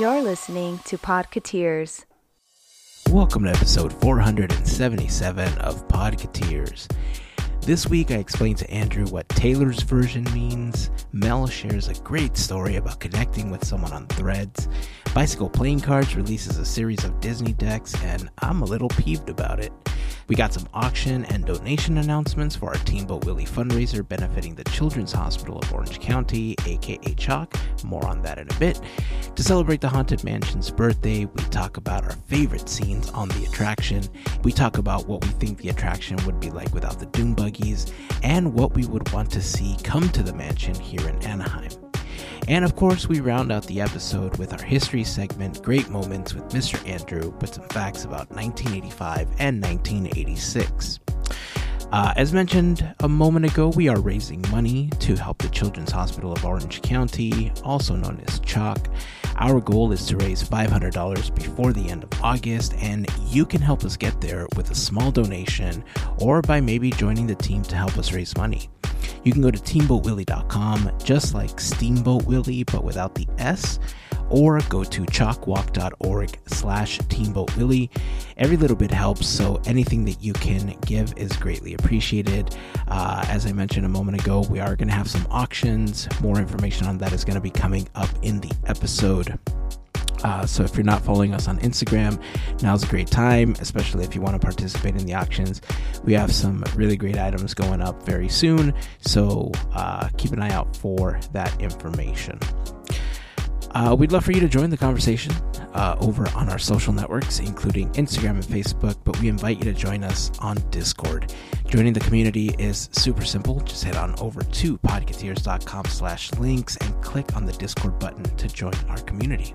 You're listening to Podketeers. Welcome to episode 477 of Podketeers. This week, I explained to Andrew what Taylor's version means. Mel shares a great story about connecting with someone on threads. Bicycle Playing Cards releases a series of Disney decks, and I'm a little peeved about it. We got some auction and donation announcements for our Teamboat Willie fundraiser benefiting the Children's Hospital of Orange County, aka CHOC. More on that in a bit. To celebrate the Haunted Mansion's birthday, we talk about our favorite scenes on the attraction. We talk about what we think the attraction would be like without the Doom buggies, and what we would want to see come to the mansion here in Anaheim. And of course, we round out the episode with our history segment, Great Moments with Mr. Andrew, with some facts about 1985 and 1986. Uh, as mentioned a moment ago, we are raising money to help the Children's Hospital of Orange County, also known as CHOC. Our goal is to raise $500 before the end of August, and you can help us get there with a small donation or by maybe joining the team to help us raise money. You can go to teamboatwillie.com, just like Steamboat Willie, but without the S, or go to chocwalk.org slash teamboatwillie. Every little bit helps, so anything that you can give is greatly appreciated. Uh, as I mentioned a moment ago, we are going to have some auctions. More information on that is going to be coming up in the episode. Uh, so if you're not following us on Instagram, now's a great time, especially if you want to participate in the auctions. We have some really great items going up very soon, so uh, keep an eye out for that information. Uh, we'd love for you to join the conversation uh, over on our social networks, including Instagram and Facebook, but we invite you to join us on Discord. Joining the community is super simple. Just head on over to podketeers.com slash links and click on the Discord button to join our community.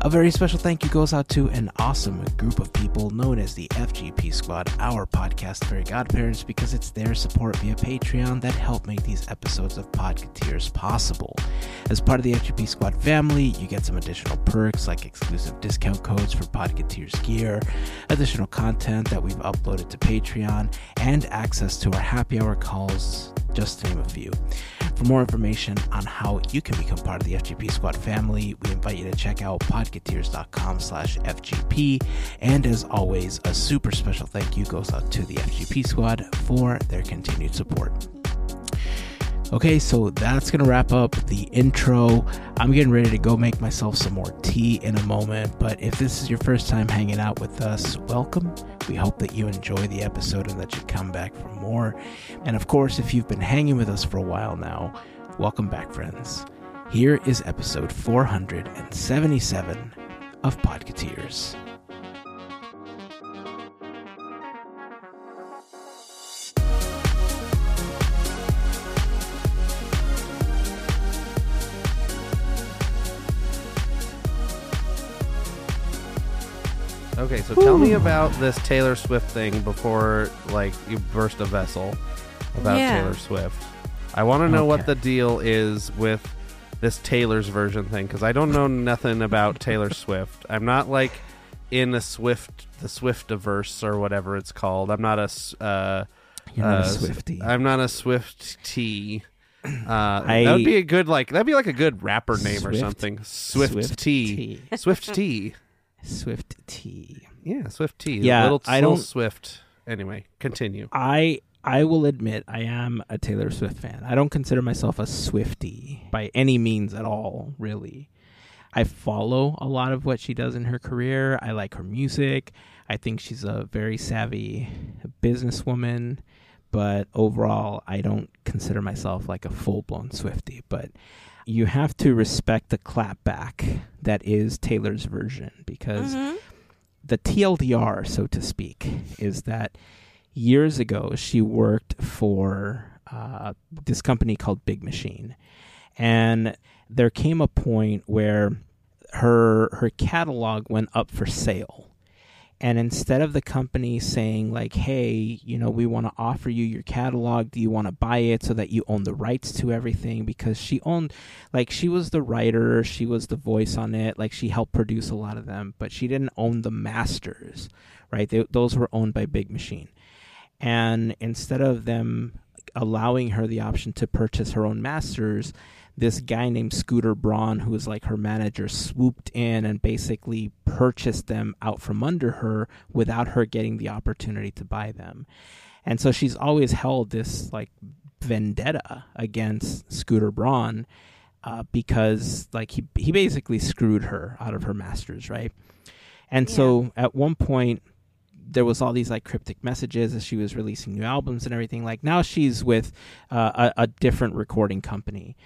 A very special thank you goes out to an awesome group of people known as the FGP Squad, our podcast fairy godparents, because it's their support via Patreon that help make these episodes of Podketeers possible. As part of the FGP Squad family, you get some additional perks like exclusive discount codes for Podketeers gear, additional content that we've uploaded to Patreon, and access to our happy hour calls, just to name a few. For more information on how you can become part of the FGP Squad family, we invite you to check out podketeers.com slash FGP. And as always, a super special thank you goes out to the FGP Squad for their continued support. Okay, so that's going to wrap up the intro. I'm getting ready to go make myself some more tea in a moment, but if this is your first time hanging out with us, welcome. We hope that you enjoy the episode and that you come back for more. And of course, if you've been hanging with us for a while now, welcome back, friends. Here is episode 477 of Podketeers. Okay, so tell me about this Taylor Swift thing before, like, you burst a vessel about Yeah. Taylor Swift. I want to know what the deal is with this Taylor's version thing because I don't know nothing about Taylor Swift. I'm not like in the Swift, the Swiftiverse or whatever it's called. I'm not a, uh, You're not uh, a Swifty. I'm not a Swift T. Uh, I- that would be a good like that'd be like a good rapper name or something. Swift, Swift T. T. Swift T. Swift T. Yeah, Swift T. Yeah, little, I little don't- Swift. Anyway, continue. I I will admit I am a Taylor Swift fan. I don't consider myself a Swifty by any means at all, really. I follow a lot of what she does in her career. I like her music. I think she's a very savvy businesswoman, but overall I don't consider myself like a full-blown Swifty, but you have to respect the clapback that is Taylor's version because Mhm. the TLDR, so to speak, is that years ago she worked for uh, this company called Big Machine, and there came a point where her her catalog went up for sale. And instead of the company saying like, "Hey, you know, we want to offer you your catalog. Do you want to buy it so that you own the rights to everything?" Because she owned, like, she was the writer, she was the voice on it, like she helped produce a lot of them, but she didn't own the masters, right? They, those were owned by Big Machine. And instead of them allowing her the option to purchase her own masters, this guy named Scooter Braun, who was like her manager, swooped in and basically purchased them out from under her without her getting the opportunity to buy them. And so she's always held this like vendetta against Scooter Braun uh, because like he he basically screwed her out of her masters, right? And yeah. so at one point there was all these like cryptic messages as she was releasing new albums and everything. Like now she's with uh, a, a different recording company,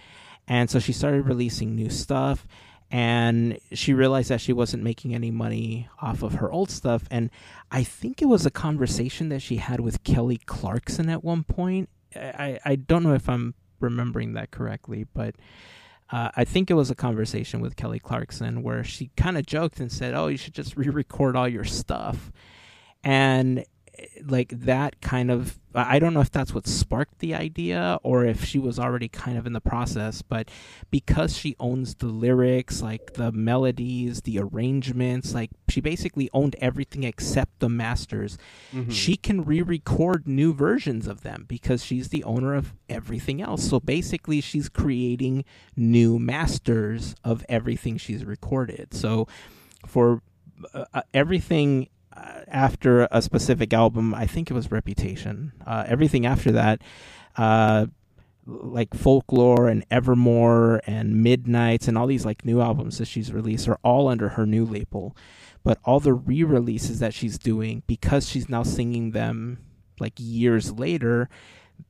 and so she started releasing new stuff. And she realized that she wasn't making any money off of her old stuff. And I think it was a conversation that she had with Kelly Clarkson at one point. I, I don't know if I'm remembering that correctly, but uh, I think it was a conversation with Kelly Clarkson where she kind of joked and said, "Oh, you should just re-record all your stuff," and like that kind of I don't know if that's what sparked the idea or if she was already kind of in the process, but because she owns the lyrics, like the melodies, the arrangements, like she basically owned everything except the masters. Mm-hmm. She can re-record new versions of them because she's the owner of everything else. So basically she's creating new masters of everything she's recorded. So for uh, uh everything after a specific album, I think it was Reputation. Uh, everything after that, uh, like Folklore and Evermore and Midnights and all these like new albums that she's released are all under her new label. But all the re-releases that she's doing, because she's now singing them like years later,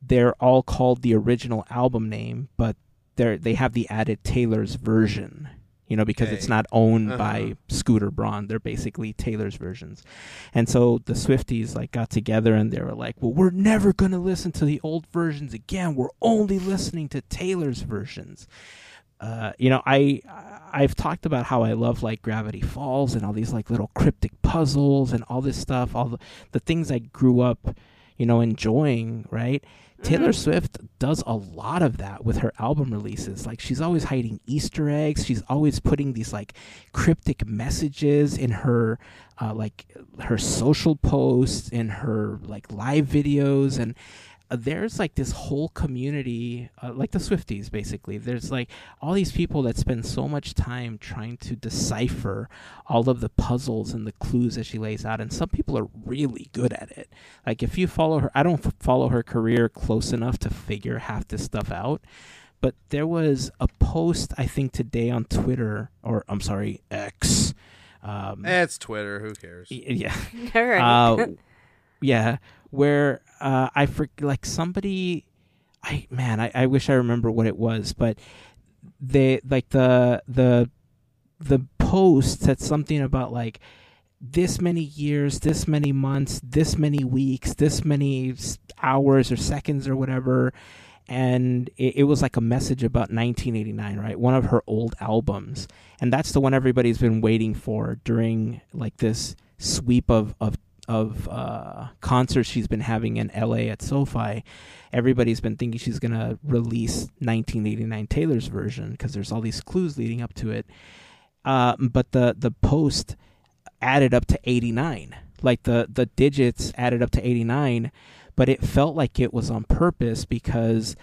they're all called the original album name, but they they have the added Taylor's version you know, because okay. it's not owned uh-huh. by Scooter Braun. They're basically Taylor's versions. And so the Swifties like got together and they were like, "Well, we're never going to listen to the old versions again. We're only listening to Taylor's versions." Uh, you know, I I've talked about how I love like Gravity Falls and all these like little cryptic puzzles and all this stuff, all the the things I grew up, you know, enjoying, right? Taylor mm-hmm. Swift does a lot of that with her album releases. Like she's always hiding Easter eggs. She's always putting these like cryptic messages in her uh, like her social posts, in her like live videos, and uh, there's like this whole community, uh, like the Swifties, basically. There's like all these people that spend so much time trying to decipher all of the puzzles and the clues that she lays out. And some people are really good at it. Like if you follow her, I don't f- follow her career close enough to figure half this stuff out. But there was a post, I think, today on Twitter, or I'm sorry, X. Um, it's Twitter. Who cares? Yeah. All right. Uh, yeah, where uh, I for like somebody, I man, I, I wish I remember what it was, but they like the the the post said something about like this many years, this many months, this many weeks, this many hours or seconds or whatever. And it, it, was like a message about 1989, right? One of her old albums. And that's the one everybody's been waiting for during like this sweep of, of of uh, concerts she's been having in LA at SoFi, everybody's been thinking she's going to release 1989 Taylor's version because there's all these clues leading up to it. Uh, but the the post added up to 89, like the the digits added up to 89, but it felt like it was on purpose because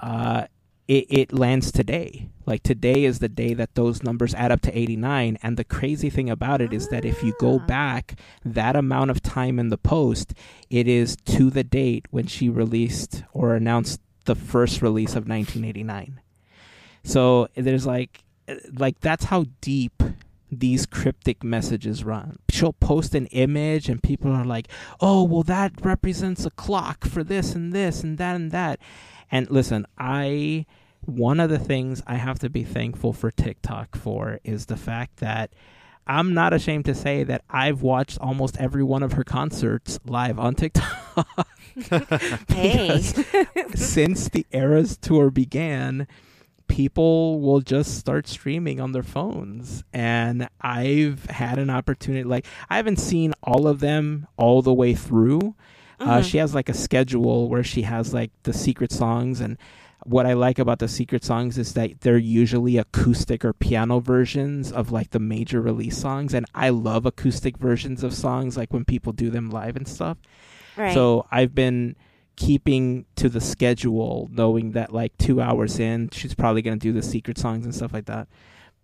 uh, it, it lands today. Like today is the day that those numbers add up to 89. And the crazy thing about it is that if you go ah. back that amount of time in the post, it is to the date when she released or announced the first release of 1989. So there's like, like that's how deep these cryptic messages run. She'll post an image and people are like, oh, well, that represents a clock for this and this and that and that. And listen, I one of the things I have to be thankful for TikTok for is the fact that I'm not ashamed to say that I've watched almost every one of her concerts live on TikTok. hey. since the Eras tour began, people will just start streaming on their phones. And I've had an opportunity, like, I haven't seen all of them all the way through mm-hmm. Uh, she has like a schedule where she has like the secret songs and what I like about the secret songs is that they're usually acoustic or piano versions of like the major release songs and I love acoustic versions of songs like when people do them live and stuff. Right. So I've been keeping to the schedule, knowing that like two hours in, she's probably gonna do the secret songs and stuff like that.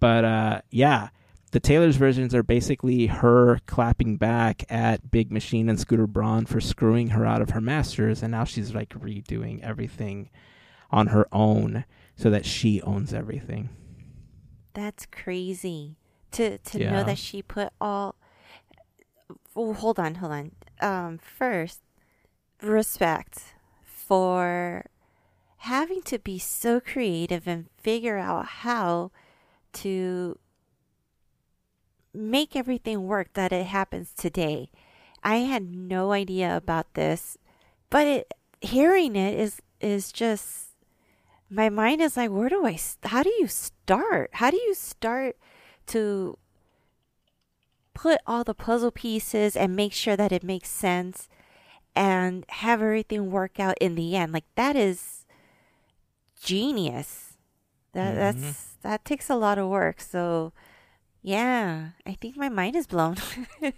But uh, yeah, the Taylor's versions are basically her clapping back at Big Machine and Scooter Braun for screwing her out of her masters, and now she's like redoing everything on her own so that she owns everything. That's crazy. To to Yeah. know that she put all oh, hold on, hold on. Um first, respect for having to be so creative and figure out how to make everything work that it happens today. I had no idea about this, but it, hearing it is is just my mind is like, where do I? How do you start? How do you start to put all the puzzle pieces and make sure that it makes sense and have everything work out in the end? Like that is genius. That Mhm. that's that takes a lot of work. So yeah, I think my mind is blown.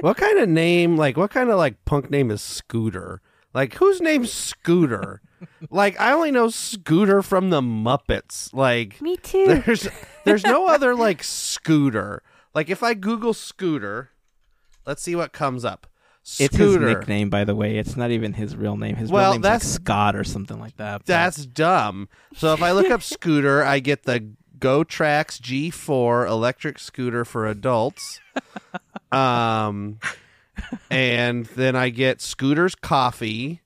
What kind of name, like, what kind of like punk name is Scooter? Like, whose name's Scooter? like, I only know Scooter from the Muppets. Like, Me too. there's there's no other like Scooter. Like, if I Google Scooter, let's see what comes up. It's his Scooter. nickname, by the way. It's not even his real name. His Well, real name's like that's- Scott or something like that. but- That's dumb. So if I look up scooter, I get the Gotrax G4 electric scooter for adults. Um and then I get Scooter's Coffee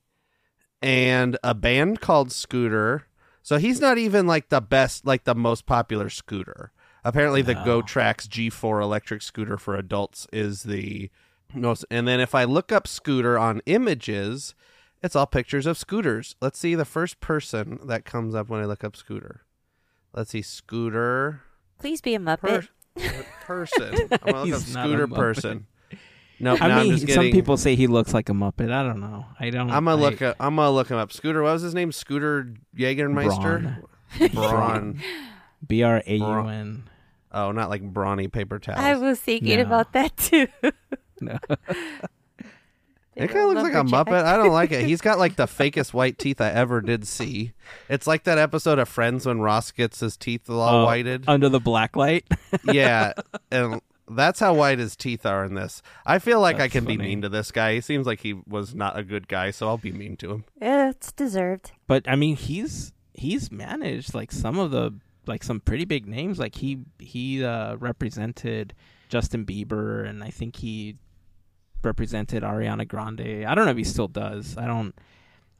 and a band called Scooter. So he's not even like the best like the most popular scooter. Apparently the No. Gotrax G4 electric scooter for adults is the most and then if I look up scooter on images, it's all pictures of scooters. Let's see the first person that comes up when I look up scooter. Let's see scooter Please be a Muppet. per- person. Oh, I'm gonna look He's up not a scooter Muppet. person. Nope, I now mean, I'm just some getting, people say he looks like a Muppet. I don't know. I don't. I'm gonna I- look. Up, I'm gonna look him up. Scooter. What was his name? Scooter Jägermeister. Braun. Braun. B R A U N. Oh, not like brawny paper towels. I was thinking No. about that too. No. It kind of looks like a Muppet. I don't like it. He's got like the fakest white teeth I ever did see. It's like that episode of Friends when Ross gets his teeth all Oh, whited. under the black light. yeah, and that's how white his teeth are in this. I feel like I That's can be mean to this guy. He seems like he was not a good guy, so I'll be mean to him. Yeah, it's deserved. but I mean, he's he's managed like some of the like some pretty big names. Like he he uh, represented Justin Bieber, and I think he represented Ariana Grande. I don't know if he still does. I don't.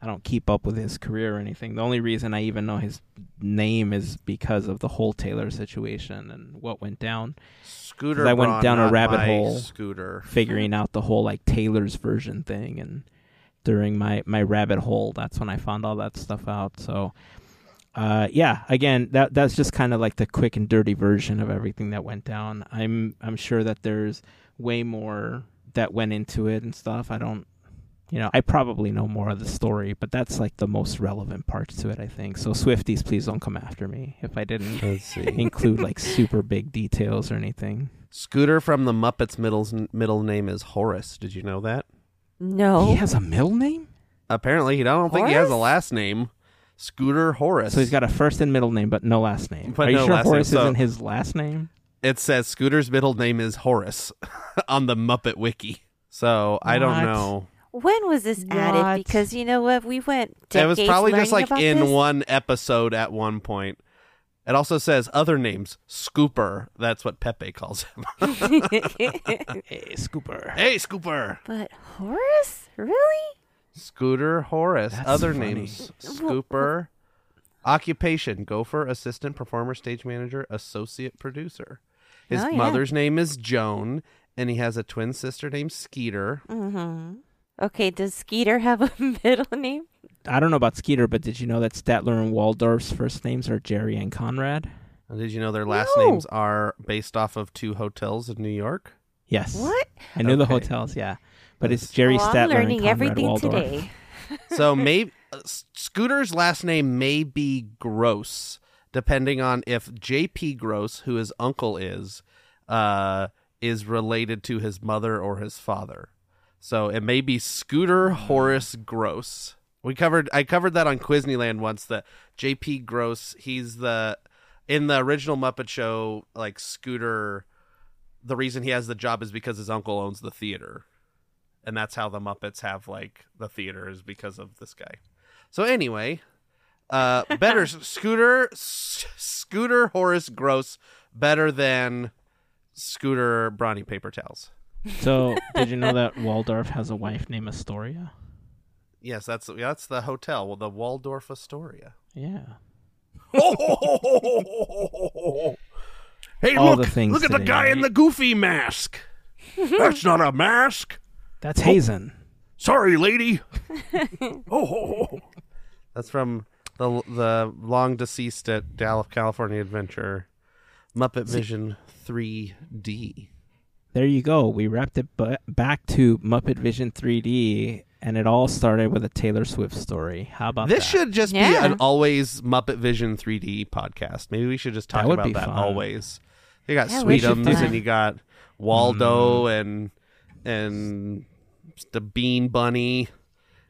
I don't keep up with his career or anything. The only reason I even know his name is because of the whole Taylor situation and what went down. Scooter. I went Braun, down a rabbit hole. Scooter. figuring out the whole like Taylor's version thing and during my my rabbit hole that's when I found all that stuff out so uh yeah again that that's just kind of like the quick and dirty version of everything that went down I'm I'm sure that there's way more that went into it and stuff I don't you know I probably know more of the story but that's like the most relevant parts to it I think so Swifties please don't come after me if I didn't include like super big details or anything Scooter from the Muppets' middle middle name is Horace. Did you know that? No. he has a middle name Apparently, he I don't think he has a last name. Scooter Horace. So he's got a first and middle name, but no last name. But Are you sure last name, Horace so- isn't his last name? It says Scooter's middle name is Horace on the Muppet Wiki. So I don't know. When was this What? added? Because you know what, we went. it was probably just like in this. one episode at one point. It also says other names, Scooper. That's what Pepe calls him. Hey, Scooper. hey, Scooper. but Horace, really? Scooter Horace. That's other funny. names, Scooper. Occupation: Gopher, assistant performer, stage manager, associate producer. His Oh, yeah. mother's name is Joan, and he has a twin sister named Skeeter. Mm-hmm. Okay, does Skeeter have a middle name? I don't know about Skeeter, but did you know that Statler and Waldorf's first names are Jerry and Conrad? And Did you know their last No. names are based off of two hotels in New York? Yes. What? I knew the hotels, yeah. But it's Jerry Oh, Statler I'm learning and Conrad everything Waldorf. today. So maybe uh, Scooter's last name may be Gross, depending on if J.P. Gross, who his uncle is, uh, is related to his mother or his father. So it may be Scooter Horace Gross. We covered I covered that on Quizneyland once that JP Gross, he's the in the original Muppet show like Scooter the reason he has the job is because his uncle owns the theater. And that's how the Muppets have like the theater is because of this guy. So anyway, uh better Scooter S- Scooter Horace Gross better than Scooter Brawny Paper Towels. So, did you know that Waldorf has a wife named Astoria? Yes, that's that's the hotel, well the Waldorf Astoria. Yeah. hey, All look! the look at the today, guy in the goofy mask. That's not a mask. That's Hazen. Sorry, lady. oh, that's from the the long deceased at Dallas, California Adventure, Muppet Vision 3D. There you go. We wrapped it bu- back to Muppet Vision 3D, and it all started with a Taylor Swift story. How about This that? should just be an always Muppet Vision 3D podcast. Maybe we should just talk That about that fun. always. You got Yeah, Sweetums and you got Waldo Mm. and and the Bean Bunny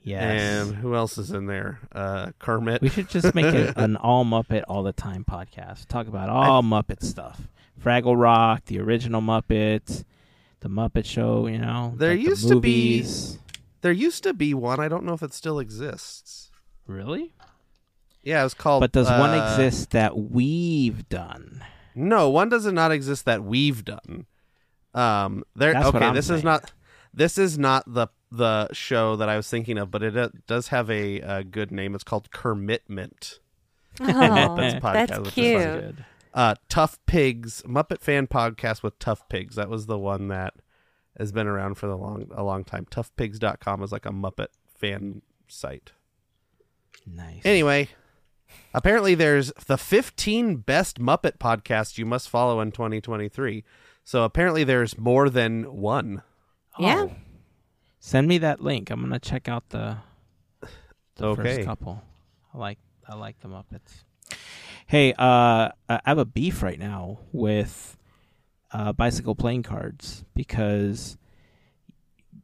Yes. and who else is in there? Uh, Kermit. we should just make it an all Muppet all the time podcast. Talk about all Muppet stuff. Fraggle Rock, the original Muppets, the Muppet Show, you know. There like the used to be- There used to be one. I don't know if it still exists. Really? Yeah, it was called. But does one uh, exist that we've done? No, one does not exist that we've done. Um, there. That's okay, this saying. is not. This is not the the show that I was thinking of, but it uh, does have a, uh good name. It's called Kermitment. Oh, Muppets podcast, that's which cute. like Good. Uh, Tough Pigs Muppet fan podcast with Tough Pigs. That was the one that has been around for the long a long time. Toughpigs.com is like a Muppet fan site. Nice. Anyway, apparently there's the 15 best Muppet podcasts you must follow in 2023. So apparently there's more than one. Yeah. Oh. Send me that link. I'm gonna check out the the Okay. first couple. I like I like the Muppets. Hey, uh, I have a beef right now with uh, bicycle playing cards because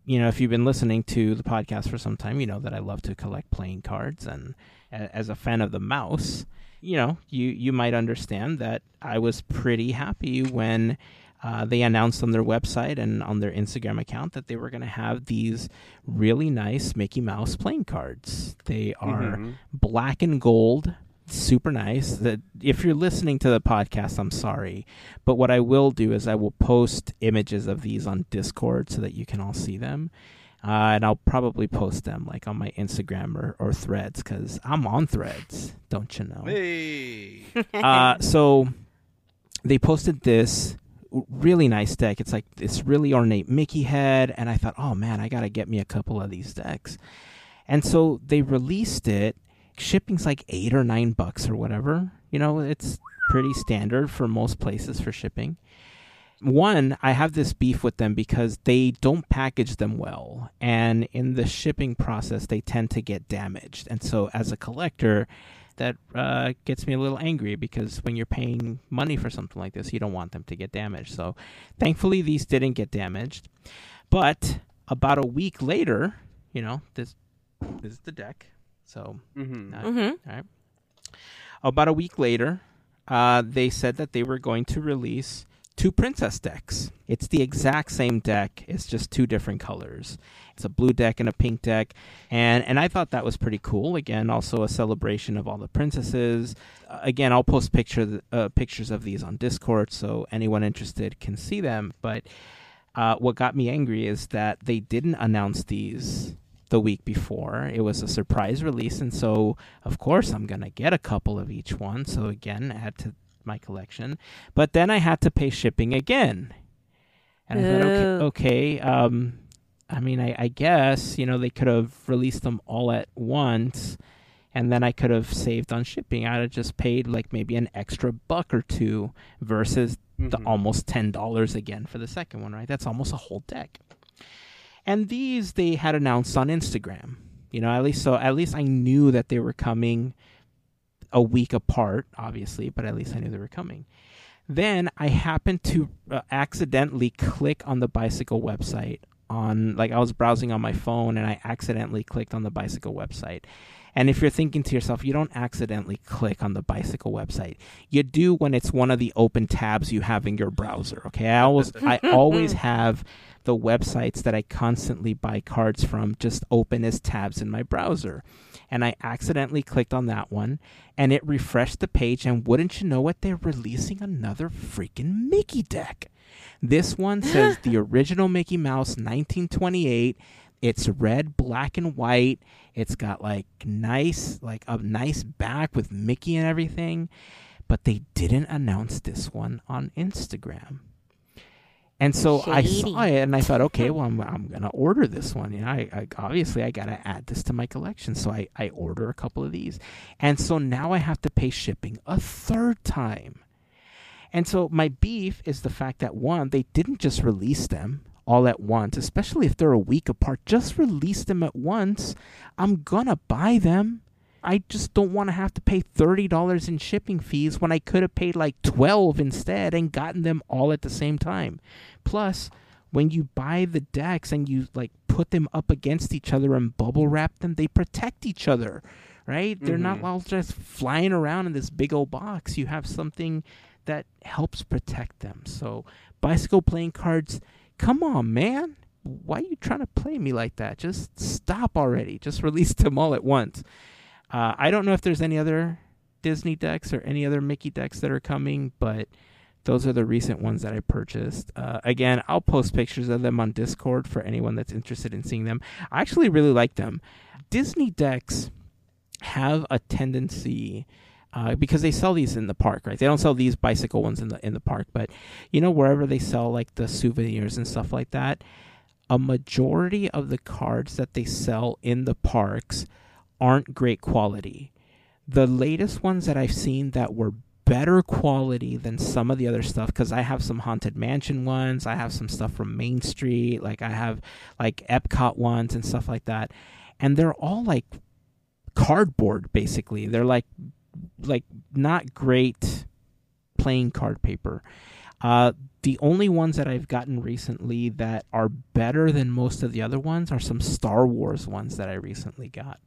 you know if you've been listening to the podcast for some time, you know that I love to collect playing cards, and as a fan of the mouse, you know you you might understand that I was pretty happy when uh, they announced on their website and on their Instagram account that they were going to have these really nice Mickey Mouse playing cards. They are Mhm. black and gold, super nice. That if you're listening to the podcast, I'm sorry, but what I will do is I will post images of these on Discord so that you can all see them. Uh, and I'll probably post them like on my Instagram or, or threads because I'm on threads, don't you know? Hey. uh, so they posted this really nice deck. It's like this really ornate Mickey head, and I thought, oh man, I gotta get me a couple of these decks. And so they released it. Shipping's like eight or nine bucks or whatever. You know, it's pretty standard for most places for shipping. One, I have this beef with them because they don't package them well, and in the shipping process, they tend to get damaged. And so, as a collector, that uh, gets me a little angry because when you're paying money for something like this, you don't want them to get damaged. So, thankfully, these didn't get damaged. But about a week later, you know, this, this is the deck. So, Mhm. uh, Mhm. all right. About a week later, uh, they said that they were going to release two princess decks. It's the exact same deck. It's just two different colors. It's a blue deck and a pink deck, and and I thought that was pretty cool. Again, also a celebration of all the princesses. Uh, again, I'll post picture uh, pictures of these on Discord, so anyone interested can see them. But uh, what got me angry is that they didn't announce these the week before. It was a surprise release, and so of course I'm gonna get a couple of each one. So again, add to my collection. But then I had to pay shipping again, and I thought, okay, okay. Um, I mean, I, I guess you know they could have released them all at once, and then I could have saved on shipping. I'd have just paid like maybe an extra buck or two versus the Mhm. almost ten dollars again for the second one. Right? That's almost a whole deck. And these they had announced on Instagram. You know, at least so at least I knew that they were coming a week apart, obviously, but at least I knew they were coming. Then I happened to uh, accidentally click on the bicycle website on like I was browsing on my phone and I accidentally clicked on the bicycle website. And if you're thinking to yourself, you don't accidentally click on the bicycle website. You do when it's one of the open tabs you have in your browser. Okay, I always I always have the websites that I constantly buy cards from just open as tabs in my browser. And I accidentally clicked on that one and it refreshed the page and wouldn't you know it they're releasing another freaking Mickey deck. This one says the original Mickey Mouse 1928 it's red, black, and white. It's got like nice, like a nice back with Mickey and everything. But they didn't announce this one on Instagram. And so I saw it and I thought, okay, well, I'm, I'm going to order this one. You know, I, I obviously I got to add this to my collection. So I, I order a couple of these. And so now I have to pay shipping a third time. And so my beef is the fact that one, they didn't just release them all at once, especially if they're a week apart. Just release them at once. I'm gonna buy them. I just don't want to have to pay $30 in shipping fees when I could have paid like 12 instead and gotten them all at the same time. Plus, when you buy the decks and you like put them up against each other and bubble wrap them, they protect each other, right? Mm-hmm. They're not mm-hmm. all just flying around in this big old box. You have something that helps protect them. So, bicycle playing cards come on, man. Why are you trying to play me like that? Just stop already. Just release them all at once. Uh, I don't know if there's any other Disney decks or any other Mickey decks that are coming, but those are the recent ones that I purchased. Uh, again, I'll post pictures of them on Discord for anyone that's interested in seeing them. I actually really like them. Disney decks have a tendency uh, because they sell these in the park, right? They don't sell these bicycle ones in the in the park, but you know wherever they sell like the souvenirs and stuff like that, a majority of the cards that they sell in the parks aren't great quality. The latest ones that I've seen that were better quality than some of the other stuff because I have some Haunted Mansion ones, I have some stuff from Main Street, like I have like Epcot ones and stuff like that, and they're all like cardboard basically. They're like like not great playing card paper. Uh, the only ones that I've gotten recently that are better than most of the other ones are some Star Wars ones that I recently got.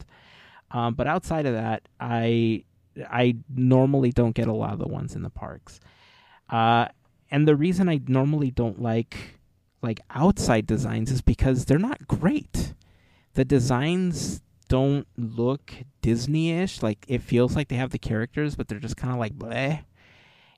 Um, but outside of that, I I normally don't get a lot of the ones in the parks. Uh, and the reason I normally don't like like outside designs is because they're not great. The designs don't look Disney-ish. Like it feels like they have the characters, but they're just kind of like bleh.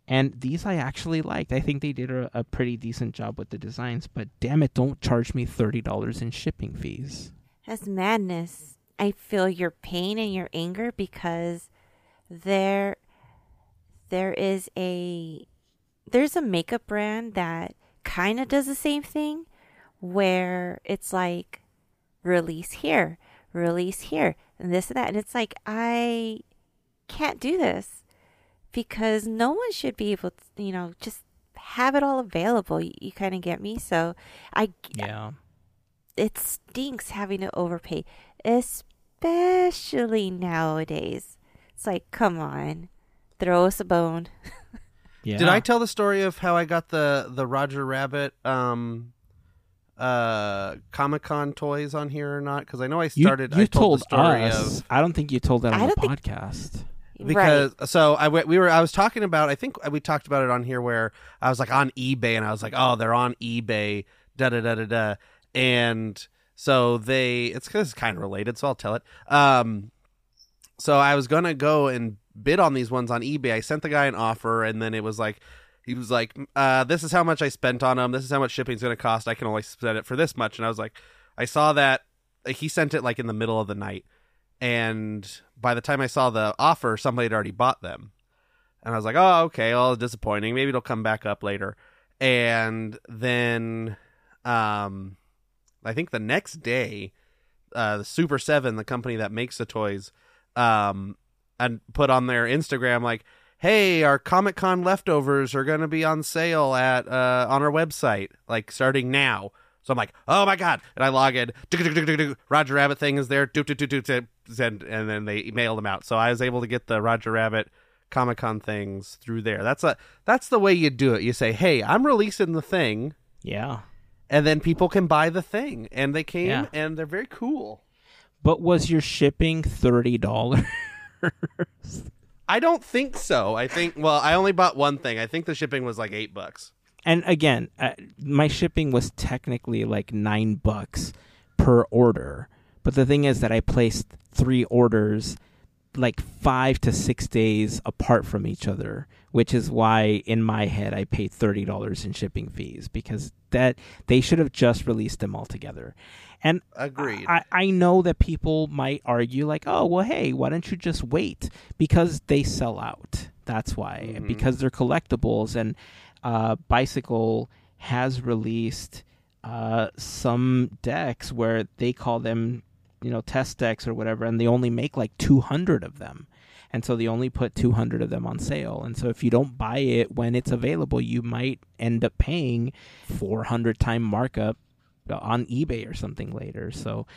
And these I actually liked. I think they did a, a, pretty decent job with the designs. But damn it, don't charge me thirty dollars in shipping fees. That's madness. I feel your pain and your anger because there, there is a, there's a makeup brand that kind of does the same thing, where it's like, release here release here and this and that. And it's like, I can't do this because no one should be able to, you know, just have it all available. You, you kind of get me? So I, yeah, it stinks having to overpay, especially nowadays. It's like, come on, throw us a bone. yeah. Did I tell the story of how I got the the Roger Rabbit um uh Comic Con toys on here or not? Because I know I started. You, you I told, told us. Of, I don't think you told that on the podcast. Think, because right. so I we were I was talking about I think we talked about it on here where I was like on eBay and I was like oh they're on eBay da da da da da and so they it's cause it's kind of related so I'll tell it um so I was gonna go and bid on these ones on eBay I sent the guy an offer and then it was like he was like, uh, "This is how much I spent on them. This is how much shipping's going to cost. I can only spend it for this much." And I was like, I saw that he sent it like in the middle of the night, and by the time I saw the offer, somebody had already bought them, and I was like, "Oh, okay. Well, disappointing. Maybe it'll come back up later." And then, um, I think the next day, uh, the Super7, the company that makes the toys, um, and put on their Instagram like hey, our Comic Con leftovers are going to be on sale at uh, on our website, like starting now. So I'm like, oh my god! And I log in. Roger Rabbit thing is there. And and then they mail them out. So I was able to get the Roger Rabbit Comic Con things through there. That's a that's the way you do it. You say, hey, I'm releasing the thing. Yeah. and then people can buy the thing. And they came, Yeah. and they're very cool. But was your shipping thirty dollars? I don't think so. I think well, I only bought one thing. I think the shipping was like eight bucks. and again, uh, my shipping was technically like nine bucks per order. But the thing is that I placed three orders like five to six days apart from each other, which is why in my head I paid thirty dollars in shipping fees because that they should have just released them all together. And Agreed. I, I know that people might argue like, oh well, hey, why don't you just wait? Because they sell out. That's why. Mhm. Because they're collectibles, and uh, Bicycle has released uh, some decks where they call them, you know, test decks or whatever, and they only make like two hundred of them. And so they only put 200 of them on sale. And so if you don't buy it when it's available, you might end up paying 400 time markup on eBay or something later. So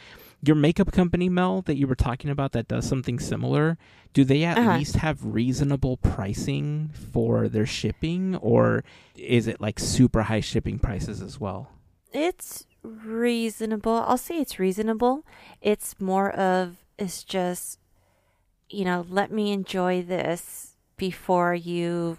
your makeup company Mel that you were talking about that does something similar, do they at Uh-huh. least have reasonable pricing for their shipping or is it like super high shipping prices as well? It's reasonable. I'll say it's reasonable. It's more of it's just you know, let me enjoy this before you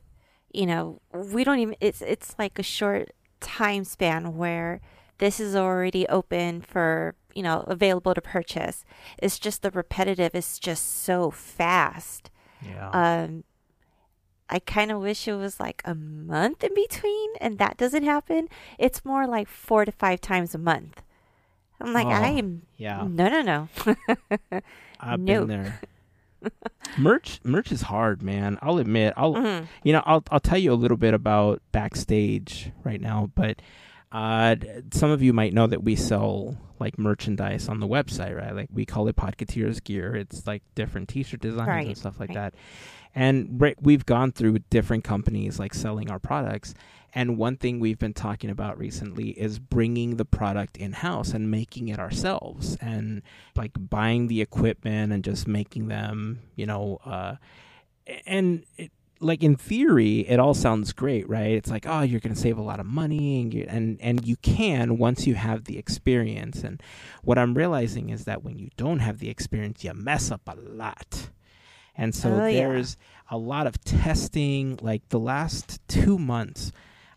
you know, we don't even it's it's like a short time span where this is already open for, you know, available to purchase. It's just the repetitive is just so fast. Yeah. Um, I kind of wish it was like a month in between, and that doesn't happen. It's more like four to five times a month. I'm like, Oh, I am yeah. no, no, no. I've no. been there. merch merch is hard, man. I'll admit. I'll Mhm. you know, I'll I'll tell you a little bit about backstage right now, but uh, some of you might know that we sell like merchandise on the website, right? Like we call it Podketeers gear. It's like different T-shirt designs and stuff like right. that. And we've gone through different companies like selling our products. And one thing we've been talking about recently is bringing the product in house and making it ourselves, and like buying the equipment and just making them, you know. Uh, and it, like in theory, it all sounds great, right? It's like, oh, you're going to save a lot of money, and you, and and you can once you have the experience. And what I'm realizing is that when you don't have the experience, you mess up a lot. And so Oh, yeah. there's a lot of testing. Like the last two months,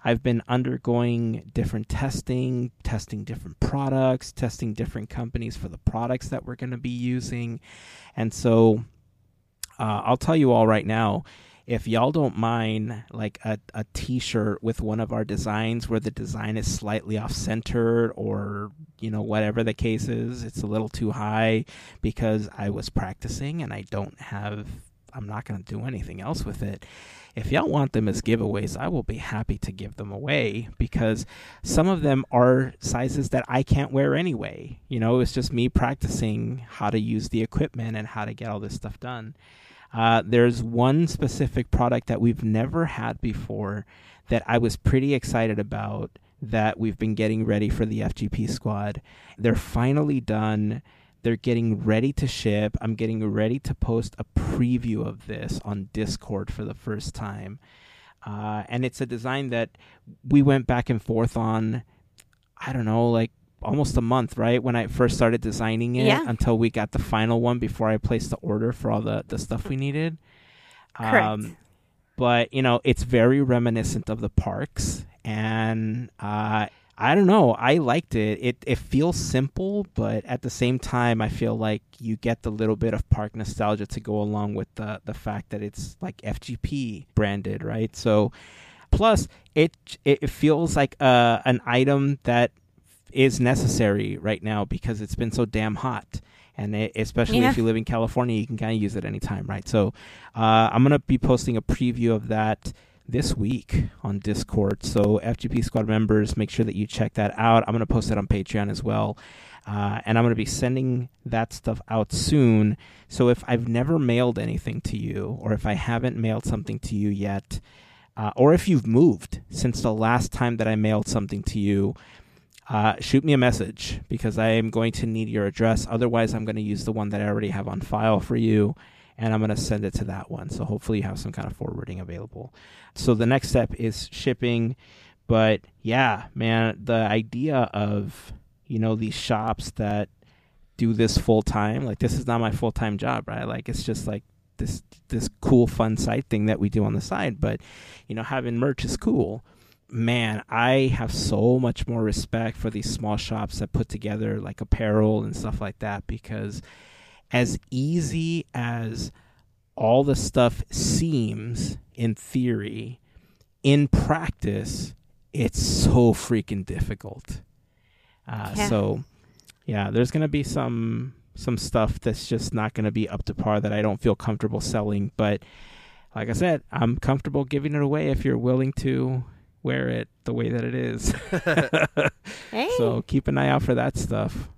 I've been undergoing different testing, testing different products, testing different companies for the products that we're going to be using. And so uh, I'll tell you all right now if y'all don't mind like a, a t-shirt with one of our designs where the design is slightly off centered or you know whatever the case is it's a little too high because i was practicing and i don't have i'm not going to do anything else with it. If y'all want them as giveaways i will be happy to give them away because some of them are sizes that i can't wear anyway. You know it's just me practicing how to use the equipment and how to get all this stuff done uh, there's one specific product that we've never had before that I was pretty excited about that we've been getting ready for the FGP squad. They're finally done. They're getting ready to ship. I'm getting ready to post a preview of this on Discord for the first time. Uh, and it's a design that we went back and forth on, I don't know, like almost a month, right? When I first started designing it Yeah. until we got the final one before I placed the order for all the, the stuff we needed. Correct. but, you know, it's very reminiscent of the parks. And uh, I don't know. I liked it. It it feels simple, but at the same time, I feel like you get the little bit of park nostalgia to go along with the the fact that it's like FGP branded, right? So, plus it it feels like uh, an item that is necessary right now because it's been so damn hot. And it, especially Yeah. if you live in California, you can kind of use it anytime, right? So, uh, I'm gonna be posting a preview of that this week on Discord. So FGP Squad members, make sure that you check that out. I'm going to post it on Patreon as well. Uh, and I'm going to be sending that stuff out soon. So if I've never mailed anything to you, or if I haven't mailed something to you yet, uh, or if you've moved since the last time that I mailed something to you, uh, shoot me a message because I am going to need your address. Otherwise, I'm going to use the one that I already have on file for you and I'm going to send it to that one. So hopefully you have some kind of forwarding available. So the next step is shipping. But yeah, man, the idea of, you know, these shops that do this full time, like this is not my full time job, right? Like it's just like this this cool fun side thing that we do on the side, but you know, having merch is cool. Man, I have so much more respect for these small shops that put together like apparel and stuff like that because as easy as all the stuff seems in theory, in practice, it's so freaking difficult. Uh, Yeah. So, yeah, there's gonna be some some stuff that's just not gonna be up to par that I don't feel comfortable selling. But like I said, I'm comfortable giving it away if you're willing to wear it the way that it is. Hey. So keep an eye out for that stuff.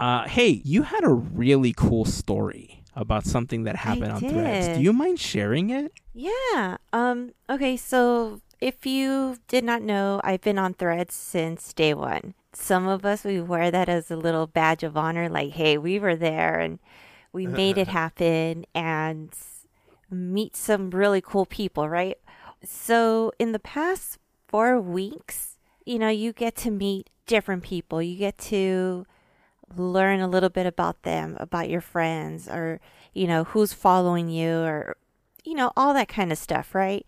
Uh, hey, you had a really cool story about something that happened on Threads. Do you mind sharing it? Yeah. Um okay, so if you did not know, I've been on Threads since day 1. Some of us we wear that as a little badge of honor like, "Hey, we were there and we made it happen and meet some really cool people, right?" So, in the past 4 weeks, you know, you get to meet different people. You get to learn a little bit about them, about your friends, or, you know, who's following you, or, you know, all that kind of stuff, right?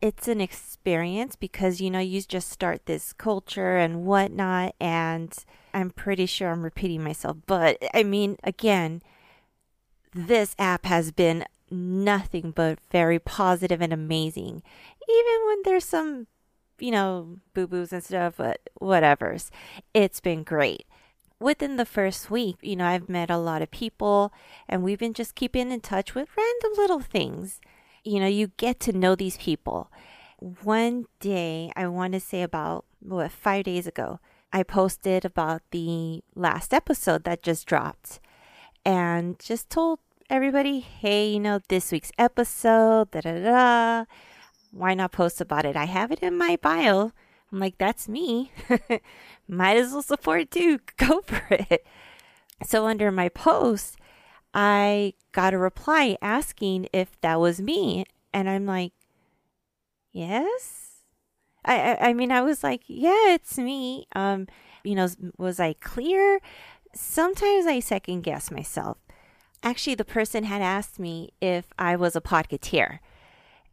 It's an experience because, you know, you just start this culture and whatnot. And I'm pretty sure I'm repeating myself. But I mean, again, this app has been nothing but very positive and amazing. Even when there's some, you know, boo boos and stuff, but whatever's. It's been great within the first week, you know, I've met a lot of people and we've been just keeping in touch with random little things. You know, you get to know these people. One day, I want to say about, what, five days ago, I posted about the last episode that just dropped and just told everybody, hey, you know, this week's episode, da da da. Why not post about it? I have it in my bio. I'm like, that's me. Might as well support too. Go for it. So under my post, I got a reply asking if that was me. And I'm like, yes. I, I, I mean, I was like, yeah, it's me. Um, you know, was I clear? Sometimes I second guess myself. Actually, the person had asked me if I was a podketeer.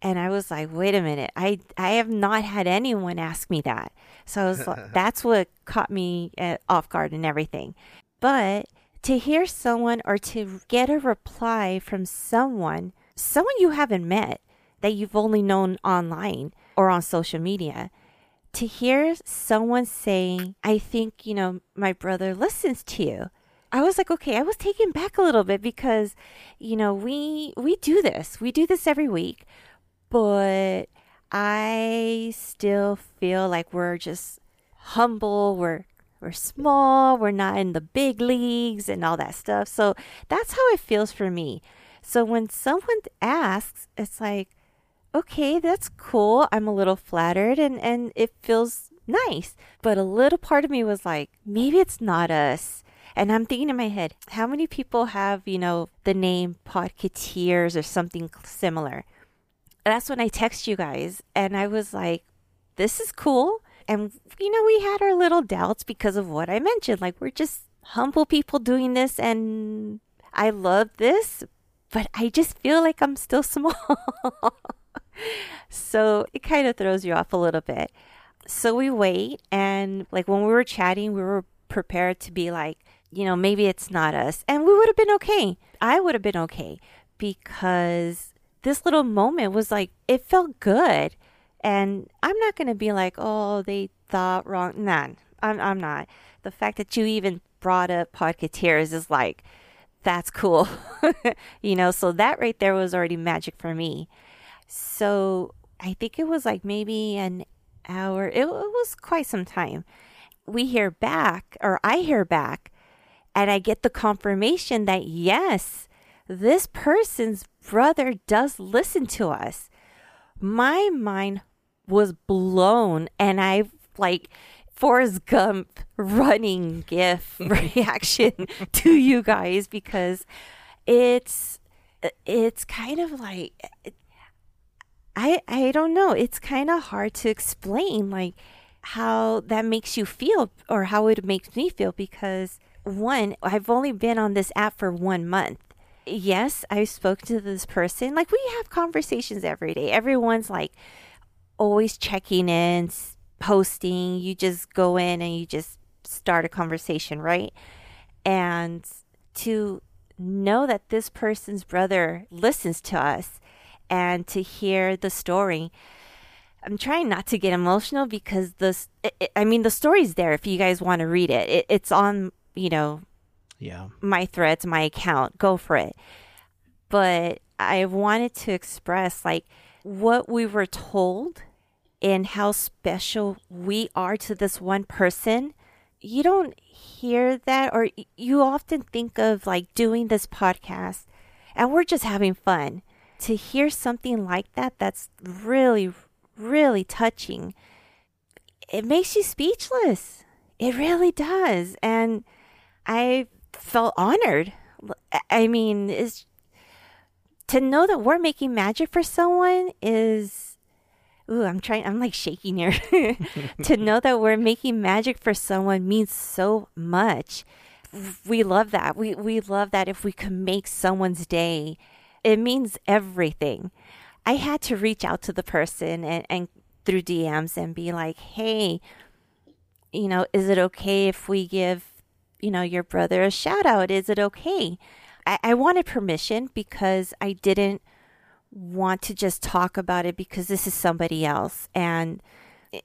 And I was like, wait a minute, I, I have not had anyone ask me that. So I was like, that's what caught me uh, off guard and everything. But to hear someone or to get a reply from someone, someone you haven't met, that you've only known online or on social media, to hear someone saying, I think, you know, my brother listens to you. I was like, okay, I was taken back a little bit because, you know, we we do this. We do this every week but I still feel like we're just humble. We're we're small. We're not in the big leagues and all that stuff. So that's how it feels for me. So when someone asks, it's like, okay, that's cool. I'm a little flattered and and it feels nice. But a little part of me was like, maybe it's not us. And I'm thinking in my head, how many people have, you know, the name Podketeers or something similar? that's when I text you guys and I was like, this is cool. And, you know, we had our little doubts because of what I mentioned. Like, we're just humble people doing this and I love this, but I just feel like I'm still small. so it kind of throws you off a little bit. So we wait. And, like, when we were chatting, we were prepared to be like, you know, maybe it's not us. And we would have been okay. I would have been okay because this little moment was like it felt good. And i'm not going to be like oh they thought wrong. Nah I'm, I'm not. The fact that you even brought up podketeers is like that's cool. You know so that right there was already magic for me. So i think it was like maybe an hour. It, it was quite some time. We hear back or i hear back and i get the confirmation that yes this person's brother does listen to us. My mind was blown, and I like Forrest Gump running GIF reaction to you guys because it's it's kind of like I I don't know. It's kind of hard to explain like how that makes you feel or how it makes me feel because one, I've only been on this app for 1 month. Yes, I spoke to this person. Like we have conversations every day. Everyone's like always checking in, posting. You just go in and you just start a conversation, right? And to know that this person's brother listens to us and to hear the story. I'm trying not to get emotional because this, I mean, the story's there if you guys want to read it. it. It's on, you know, yeah, my threads, my account. Go for it. But I wanted to express like what we were told and how special we are to this one person. You don't hear that, or you often think of like doing this podcast and we're just having fun. To hear something like that, that's really, really touching. It makes you speechless. It really does. And I felt honored. I mean, is to know that we're making magic for someone is ooh, I'm trying, I'm like shaking here. to know that we're making magic for someone means so much. We love that. We, we love that if we can make someone's day, it means everything. I had to reach out to the person and, and through DMs and be like, hey, you know, is it okay if we give, you know, your brother a shout out? Is it okay? I, I wanted permission because I didn't want to just talk about it because this is somebody else. And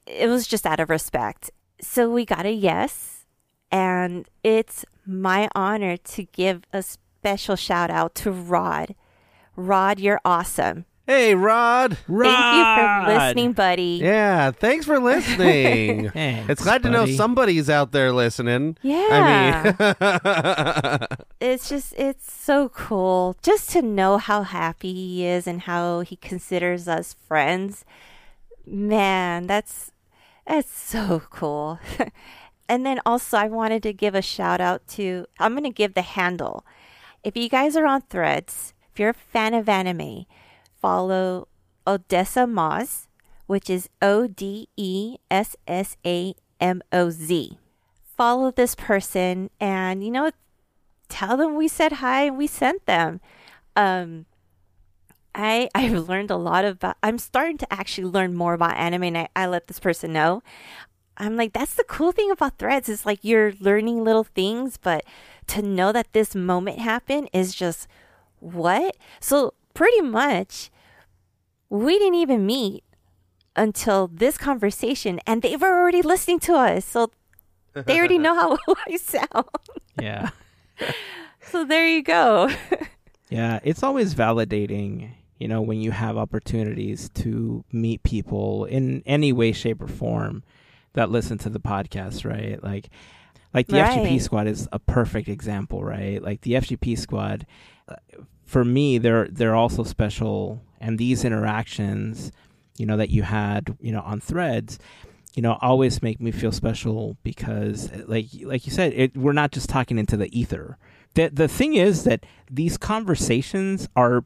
it was just out of respect. So we got a yes. And it's my honor to give a special shout out to Rod. Rod, you're awesome. Hey, Rod. Rod. Thank you for listening, buddy. Yeah, thanks for listening. Thanks, it's glad to know somebody's out there listening. Yeah. I mean, it's just it's so cool just to know how happy he is and how he considers us friends man that's that's so cool and then also i wanted to give a shout out to i'm going to give the handle if you guys are on threads if you're a fan of anime follow odessa moz which is o-d-e-s-s-a-m-o-z follow this person and you know tell them we said hi and we sent them. Um, I I've learned a lot about. I'm starting to actually learn more about anime, and I, I let this person know. I'm like, that's the cool thing about threads It's like you're learning little things, but to know that this moment happened is just what? So pretty much, we didn't even meet until this conversation, and they were already listening to us. So they already know how I sound. Yeah. So there you go. Yeah, it's always validating, you know, when you have opportunities to meet people in any way, shape, or form that listen to the podcast, right? Like, like the Right. FGP squad is a perfect example, right? Like the FGP squad, uh, for me, they're they're also special, and these interactions, you know, that you had, you know, on Threads, you know, always make me feel special because, eh, like like you said, it, we're not just talking into the ether. The the thing is that these conversations are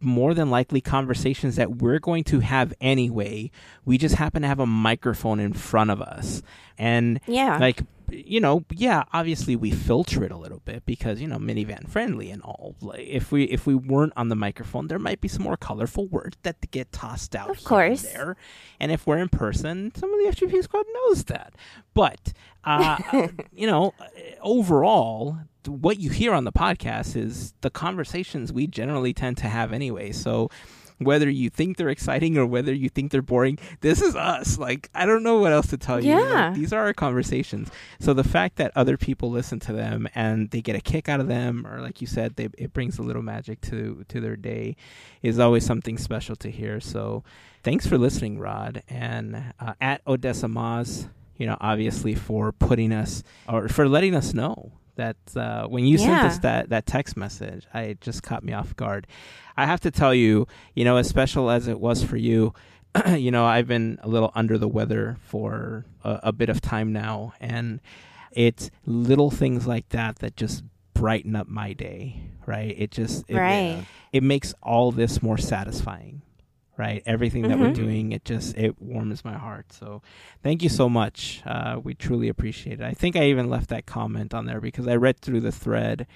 more than likely conversations that we're going to have anyway. We just happen to have a microphone in front of us. And Yeah. like you know, yeah, obviously we filter it a little bit because, you know, minivan friendly and all. Like if we if we weren't on the microphone, there might be some more colorful words that get tossed out Of here and course. there. And if we're in person, some of the FGP squad knows that. But uh, you know, overall, what you hear on the podcast is the conversations we generally tend to have anyway. So whether you think they're exciting or whether you think they're boring, this is us. Like I don't know what else to tell you. Like, Yeah. these are our conversations. So the fact that other people listen to them and they get a kick out of them, or like you said, they, it brings a little magic to to their day, is always something special to hear. So thanks for listening, Rod, and uh, at Odessa Moz, you know, obviously for putting us or for letting us know that uh, when you sent us that that text message, I it just caught me off guard. I have to tell you, you know, as special as it was for you, you know, I've been a little under the weather for a, a bit of time now, and it's little things like that that just brighten up my day, right? It just it, right. it makes all this more satisfying, right? Everything that we're Mhm. doing, it just it warms my heart. So thank you so much. Uh, we truly appreciate it. I think I even left that comment on there because I read through the thread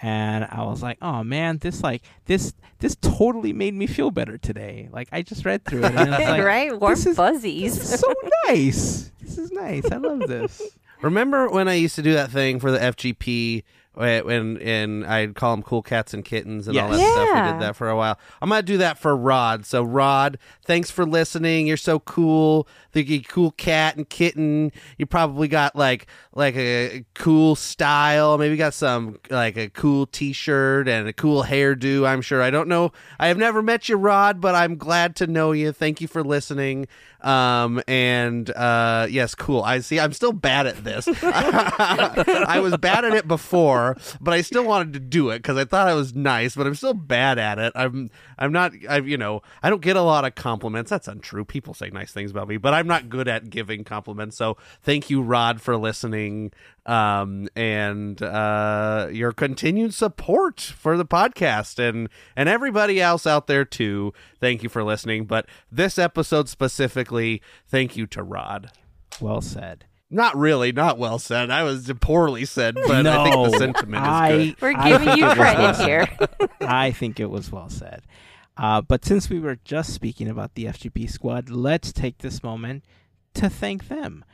and I was like, "Oh man, this like this this totally made me feel better today." Like I just read through it and it's like, right? Warm this is- fuzzies. "This is so nice. This is nice. I love this." Remember when I used to do that thing for the FGP when and I'd call them cool cats and kittens and all that Yes. stuff. We did that for a while. I'm gonna do that for Rod. So Rod, thanks for listening. You're so cool. The cool cat and kitten. You probably got like like a cool style. Maybe got some like a cool T-shirt and a cool hairdo. I'm sure. I don't know. I have never met you, Rod, but I'm glad to know you. Thank you for listening. Um and uh yes, cool. I see. I'm still bad at this. I was bad at it before, but I still wanted to do it because I thought I was nice. But I'm still bad at it. I'm I'm not. I you know I don't get a lot of compliments. That's untrue. People say nice things about me, but I'm not good at giving compliments. So thank you, Rod, for listening um and uh your continued support for the podcast and and everybody else out there too thank you for listening but this episode specifically thank you to rod Well said. Not really not well said i was poorly said but i think the sentiment is I- good We're giving think you it was well credit said. here. I think it was well said. Uh, but since we were just speaking about the FGP squad, let's take this moment to thank them.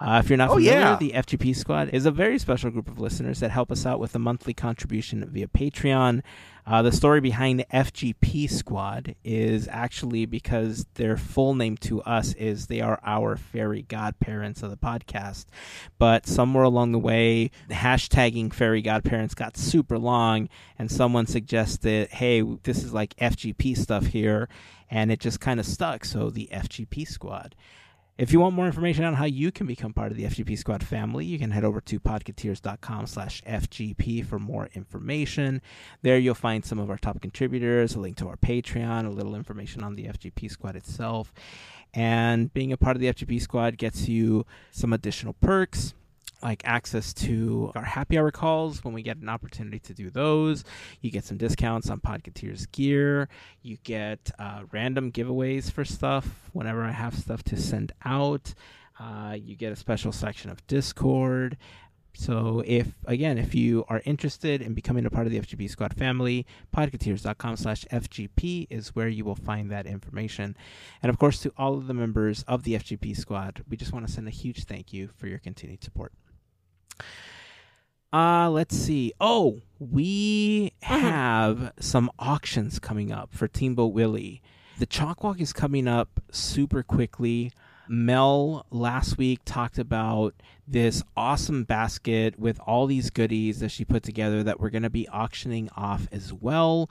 Uh, if you're not Oh, familiar, yeah. the FGP squad is a very special group of listeners that help us out with a monthly contribution via Patreon. Uh, the story behind the FGP squad is actually because their full name to us is they are our fairy godparents of the podcast. But somewhere along the way, the hashtagging fairy godparents got super long, and someone suggested, hey, this is like FGP stuff here, and it just kind of stuck. So the FGP squad. If you want more information on how you can become part of the FGP Squad family, you can head over to podketeers.com slash FGP for more information. There you'll find some of our top contributors, a link to our Patreon, a little information on the FGP Squad itself. And being a part of the FGP Squad gets you some additional perks like access to our happy hour calls when we get an opportunity to do those. You get some discounts on Podketeers gear. You get uh, random giveaways for stuff whenever I have stuff to send out. Uh, you get a special section of Discord. So if again, if you are interested in becoming a part of the FGP Squad family, podketeers.com slash FGP is where you will find that information. And of course, to all of the members of the FGP Squad, we just want to send a huge thank you for your continued support. Uh, let's see. Oh, we have some auctions coming up for Teamboat Willie. The CHOC Walk is coming up super quickly. Mel last week talked about this awesome basket with all these goodies that she put together that we're going to be auctioning off as well.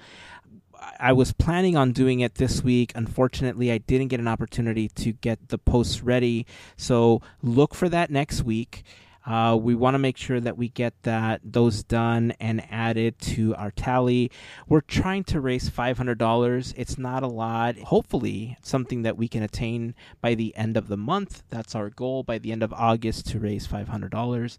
I was planning on doing it this week. Unfortunately, I didn't get an opportunity to get the posts ready. So look for that next week. Uh, we want to make sure that we get that those done and added to our tally. We're trying to raise five hundred dollars. It's not a lot. Hopefully, something that we can attain by the end of the month. That's our goal by the end of August to raise five hundred dollars.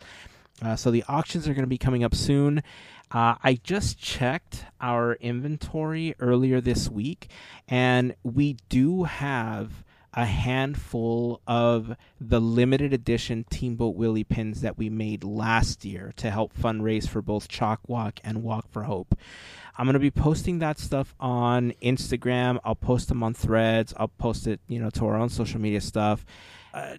Uh, so the auctions are going to be coming up soon. Uh, I just checked our inventory earlier this week, and we do have a handful of the limited edition Teamboat Willie pins that we made last year to help fundraise for both CHOC Walk and Walk for Hope. I'm going to be posting that stuff on Instagram. I'll post them on threads. I'll post it, you know, to our own social media stuff. Uh,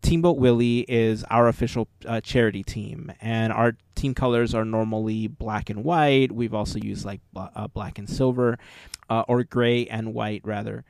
Teamboat Willie is our official uh, charity team, and our team colors are normally black and white. We've also used like bla- uh, black and silver, uh, or gray and white rather.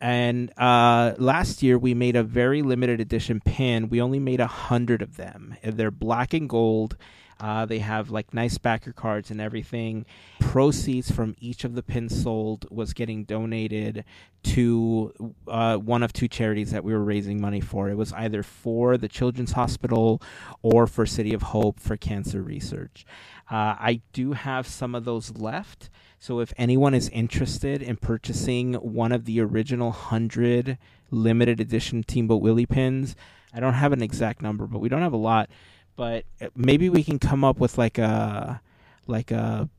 And uh, last year we made a very limited edition pin. We only made a hundred of them. They're black and gold. Uh, they have like nice backer cards and everything. Proceeds from each of the pins sold was getting donated to uh, one of two charities that we were raising money for. It was either for the Children's Hospital or for City of Hope for cancer research. Uh, I do have some of those left. So if anyone is interested in purchasing one of the original 100 limited edition Teamboat Willie pins, I don't have an exact number, but we don't have a lot. But maybe we can come up with like a like a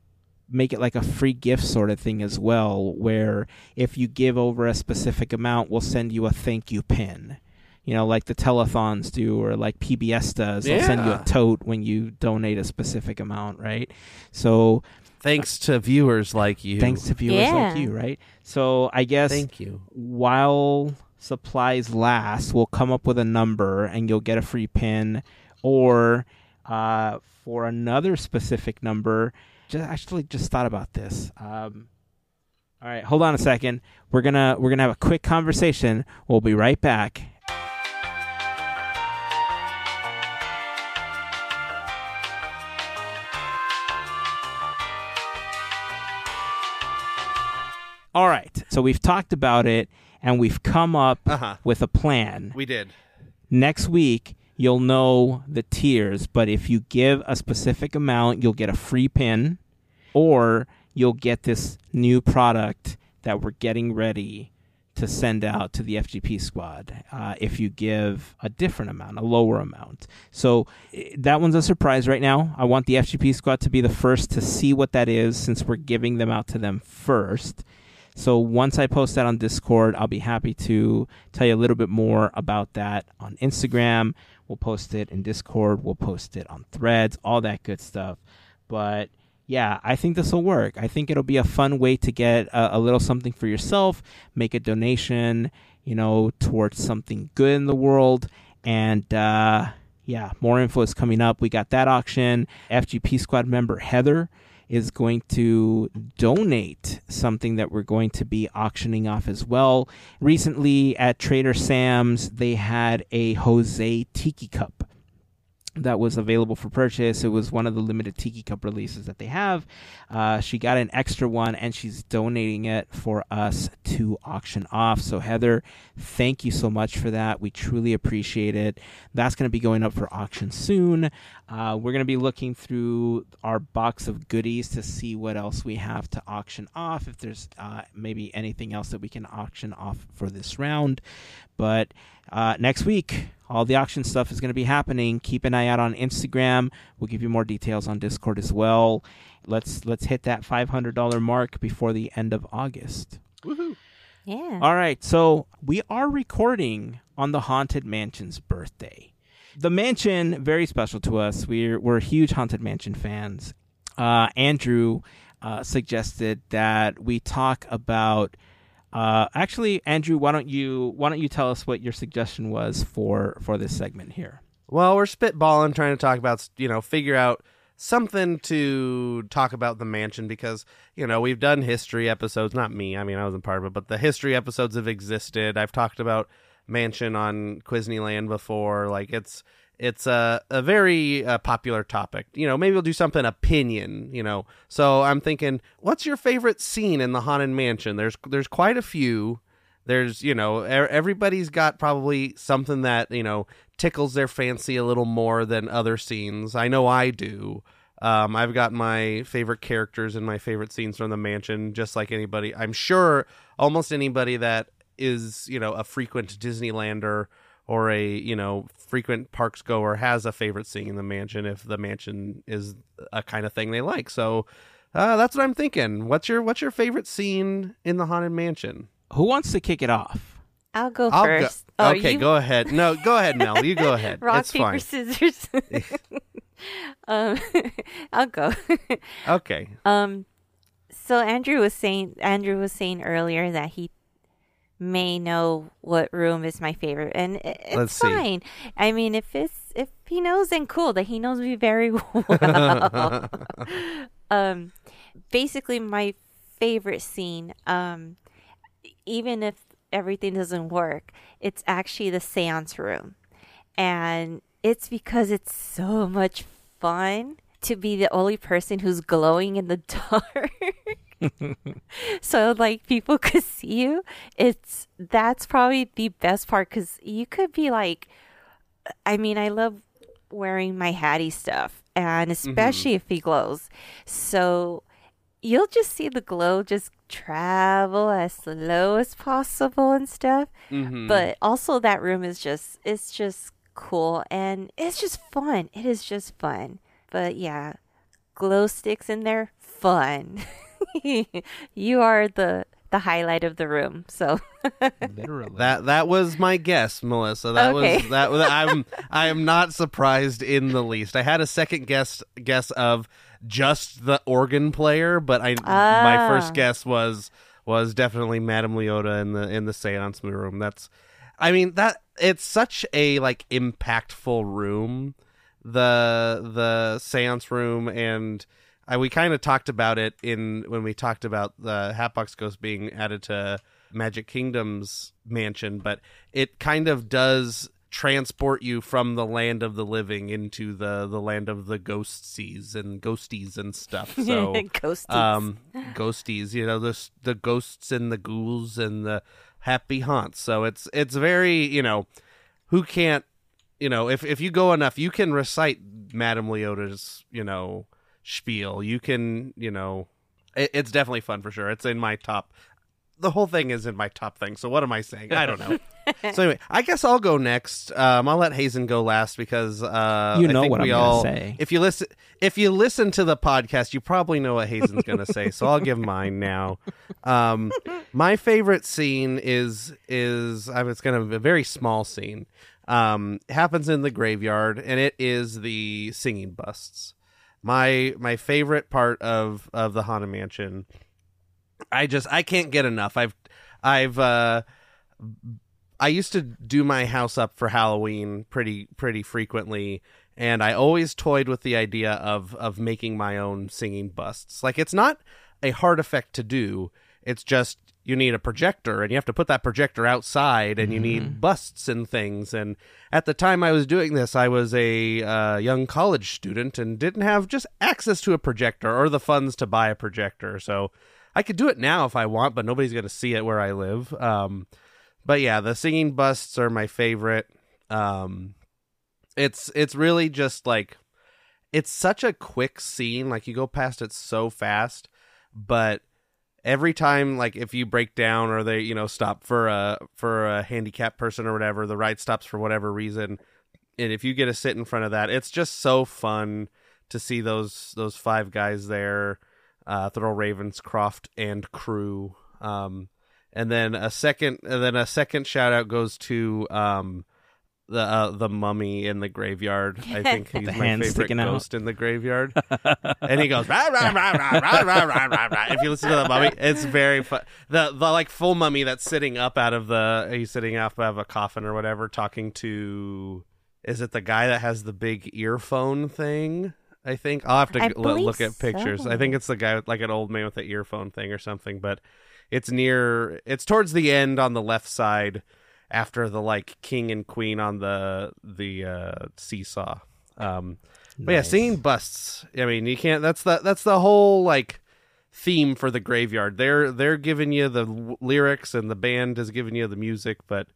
make it like a free gift sort of thing as well, where if you give over a specific amount, we'll send you a thank you pin. You know, like the telethons do, or like PBS does. They'll send you a tote when you donate a specific amount, right? So Thanks to viewers like you. thanks to viewers Yeah. like you, right? So I guess Thank you. while supplies last, we'll come up with a number and you'll get a free pin. Or uh, for another specific number, just actually just thought about this. Um, all right, hold on a second. We're gonna we're gonna have a quick conversation. We'll be right back. All right, so we've talked about it and we've come up Uh huh. with a plan. We did. Next week, you'll know the tiers, but if you give a specific amount, you'll get a free pin or you'll get this new product that we're getting ready to send out to the FGP squad uh, if you give a different amount, a lower amount. So eh, that one's a surprise right now. I want the FGP squad to be the first to see what that is since we're giving them out to them first. So once I post that on Discord, I'll be happy to tell you a little bit more about that on Instagram. We'll post it in Discord. We'll post it on Threads, all that good stuff. But yeah, I think this will work. I think it'll be a fun way to get a, a little something for yourself, make a donation, you know, towards something good in the world. And uh, yeah, more info is coming up. We got that auction. FGP Squad member Heather is going to donate something that we're going to be auctioning off as well. Recently at Trader Sam's, they had a Jose Tiki Cup that was available for purchase. It was one of the limited Tiki Cup releases that they have. Uh, she got an extra one and she's donating it for us to auction off. So, Heather, thank you so much for that. We truly appreciate it. That's going to be going up for auction soon. Uh, we're going to be looking through our box of goodies to see what else we have to auction off, if there's uh, maybe anything else that we can auction off for this round. But uh, next week, all the auction stuff is going to be happening. Keep an eye out on Instagram. We'll give you more details on Discord as well. Let's let's hit that five hundred dollar mark before the end of August. Woohoo. Yeah. All right, so we are recording on the Haunted Mansion's birthday. The mansion very special to us. We're we're huge Haunted Mansion fans. Uh, Andrew uh, suggested that we talk about. Uh, actually, Andrew, why don't you why don't you tell us what your suggestion was for for this segment here? Well, we're spitballing, trying to talk about, you know, figure out something to talk about the mansion because, you know, we've done history episodes. Not me, I mean, I wasn't part of it, but the history episodes have existed. I've talked about mansion on Quizneyland before. Like, it's. It's a, a very uh, popular topic. You know, maybe we'll do something opinion, you know. So I'm thinking, what's your favorite scene in the Haunted Mansion? There's there's quite a few there's you know e- everybody's got probably something that you know tickles their fancy a little more than other scenes i know i do um, i've got my favorite characters and my favorite scenes from the mansion just like anybody i'm sure almost anybody that is you know a frequent disneylander or a you know frequent parks goer has a favorite scene in the mansion if the mansion is a kind of thing they like so uh, that's what i'm thinking what's your what's your favorite scene in the haunted mansion Who wants to kick it off? I'll go I'll go- first. Oh, okay, you- go ahead. No, go ahead, Mel. You go ahead. Rock, it's paper, fine. scissors. um, I'll go. Okay. um, so Andrew was saying Andrew was saying earlier that he may know what room is my favorite, and it's Let's see. fine. I mean, if it's if he knows, then cool. That he knows me very well. um, basically, my favorite scene. Um, even if everything doesn't work, it's actually the seance room. And it's because it's so much fun to be the only person who's glowing in the dark. so like people could see you. It's that's probably the best part cuz you could be like I mean, I love wearing my Hattie stuff and especially if he glows. So you'll just see the glow just travel as slow as possible and stuff. Mhm. But also that room is just it's just cool and it's just fun. It is just fun. But yeah, glow sticks in there, fun. you are the the highlight of the room. So Literally. That that was my guess, Melissa. That Okay. was that. was- I'm I am not surprised in the least. I had a second guess guess of just the organ player, but I my Ah. first guess was was definitely Madame Leota in the in the seance room. That's I mean that it's such a like impactful room, the the seance room and. I, we kind of talked about it in when we talked about the Hatbox Ghost being added to Magic Kingdom's mansion, but it kind of does transport you from the land of the living into the the land of the ghosties and ghosties and stuff. So ghosties. um ghosties, you know, the the ghosts and the ghouls and the happy haunts. So it's it's very, you know, who can't you know, if if you go enough, you can recite Madame Leota's, you know, spiel. You can, you know, it, it's definitely fun for sure. It's in my top. The whole thing is in my top thing. So what am I saying? I don't know. so anyway, I guess I'll go next. Um, I'll let Hazen go last because uh, You I know think what we I'm gonna all. say. If you listen, if you listen to the podcast, you probably know what Hazen's going to say. So I'll give mine now. Um, my favorite scene is is I mean, it's going to be a very small scene. Um, happens in the graveyard, and it is the singing busts my my favorite part of of the Haunted Mansion. I just I can't get enough. I've I've uh I used to do my house up for Halloween pretty pretty frequently and I always toyed with the idea of of making my own singing busts. Like it's not a hard effect to do. It's just you need a projector and you have to put that projector outside and you need busts and things and at the time I was doing this I was a uh, young college student and didn't have just access to a projector or the funds to buy a projector so I could do it now if I want but nobody's going to see it where I live um, but yeah the singing busts are my favorite um, it's it's really just like it's such a quick scene like you go past it so fast but every time like if you break down or they you know stop for a for a handicapped person or whatever the ride stops for whatever reason and if you get to sit in front of that it's just so fun to see those those five guys there uh thurl ravenscroft and crew um and then a second and then a second shout out goes to um the uh, the mummy in the graveyard. I think he's The my hand favorite sticking out. ghost in the graveyard. and he goes rah, rah, rah, rah, rah, rah, rah, rah, rah. If you listen to the mummy, it's very fun. The the like full mummy that's sitting up out of the he's sitting up out of a coffin or whatever, talking to is it the guy that has the big earphone thing? I think I'll have to g- look at pictures. so. I think it's the guy with like an old man with the earphone thing or something, but it's near it's towards the end on the left side after the like king and queen on the the uh seesaw. Um but yeah, Nice. singing busts. I mean, you can't. That's the that's the whole like theme for the graveyard. They're they're giving you the w- lyrics, and the band is giving you the music. But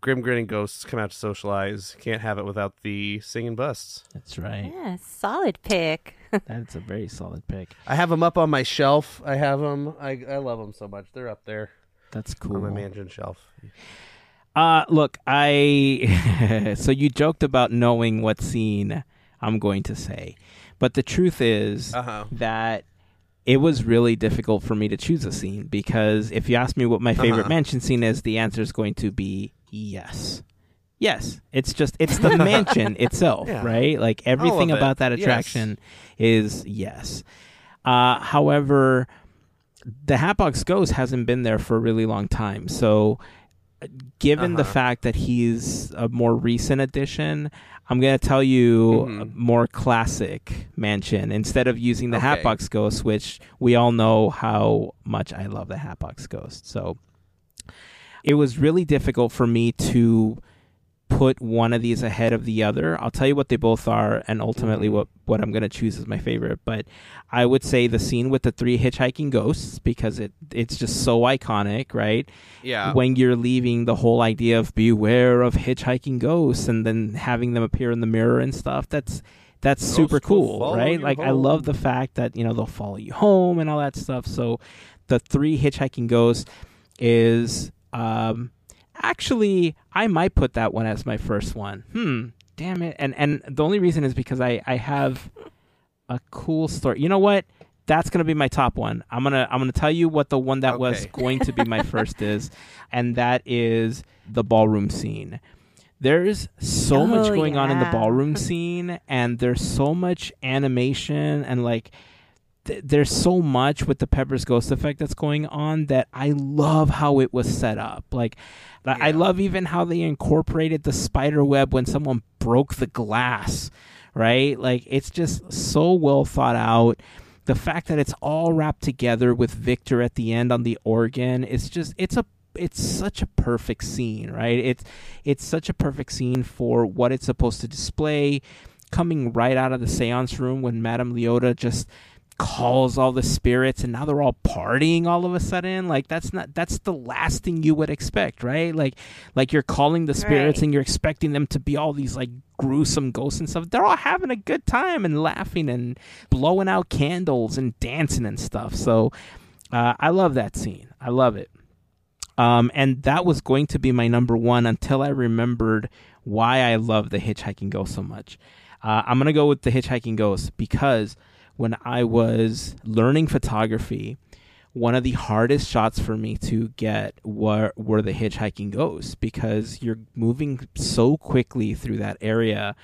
Grim Grinning Ghosts come out to socialize. Can't have it without the singing busts. That's right. yeah, solid pick. That's a very solid pick. I have them up on my shelf. I have them. I I love them so much. They're up there That's on cool. my mansion shelf. Uh look, I so you joked about knowing what scene I'm going to say. But the truth is Uh huh. that it was really difficult for me to choose a scene because if you ask me what my favorite Uh-huh. mansion scene is, the answer is going to be yes. Yes, it's just it's the mansion itself, Yeah. right? Like everything it, about that yes. attraction is yes. Uh, however, the Hatbox Ghost hasn't been there for a really long time, so given the Uh-huh. fact that he's a more recent addition, I'm going to tell you a Mhm. more classic mansion instead of using the Okay. Hatbox Ghost, which we all know how much I love the Hatbox Ghost. So it was really difficult for me to put one of these ahead of the other. I'll tell you what they both are and ultimately Mhm. what, what I'm going to choose as my favorite. But I would say the scene with the three hitchhiking ghosts because it it's just so iconic, right? Yeah. when you're leaving the whole idea of beware of hitchhiking ghosts and then having them appear in the mirror and stuff that's that's Ghosts super cool right like i love the fact that you know they'll follow you home and all that stuff so the three hitchhiking ghosts is um actually i might put that one as my first one hmm damn it and and the only reason is because i i have a cool story. You know what? That's gonna be my top one. I'm gonna I'm gonna tell you what the one that was going to be my first is, and that is the ballroom scene. There's so much Oh, going on in the ballroom scene, and there's so much animation and like th- there's so much with the Pepper's Ghost effect that's going on that I love how it was set up. Like, I I love even how they incorporated the spider web when someone broke the glass, right? Like, it's just so well thought out. The fact that it's all wrapped together with Victor at the end on the organ, it's just, it's a it's such a perfect scene, right? It's it's such a perfect scene for what it's supposed to display. Coming right out of the seance room when Madame Leota just calls all the spirits and now they're all partying all of a sudden? Like that's not that's the last thing you would expect right? Like like you're calling the spirits Right. and you're expecting them to be all these like gruesome ghosts and stuff. They're all having a good time and laughing and blowing out candles and dancing and stuff. So uh, i love that scene. I love it. Um, and that was going to be my number one until I remembered why I love the Hitchhiking Ghost so much. Uh, I'm gonna go with the Hitchhiking Ghost because when I was learning photography, one of the hardest shots for me to get were were the hitchhiking ghosts because you're moving so quickly through that area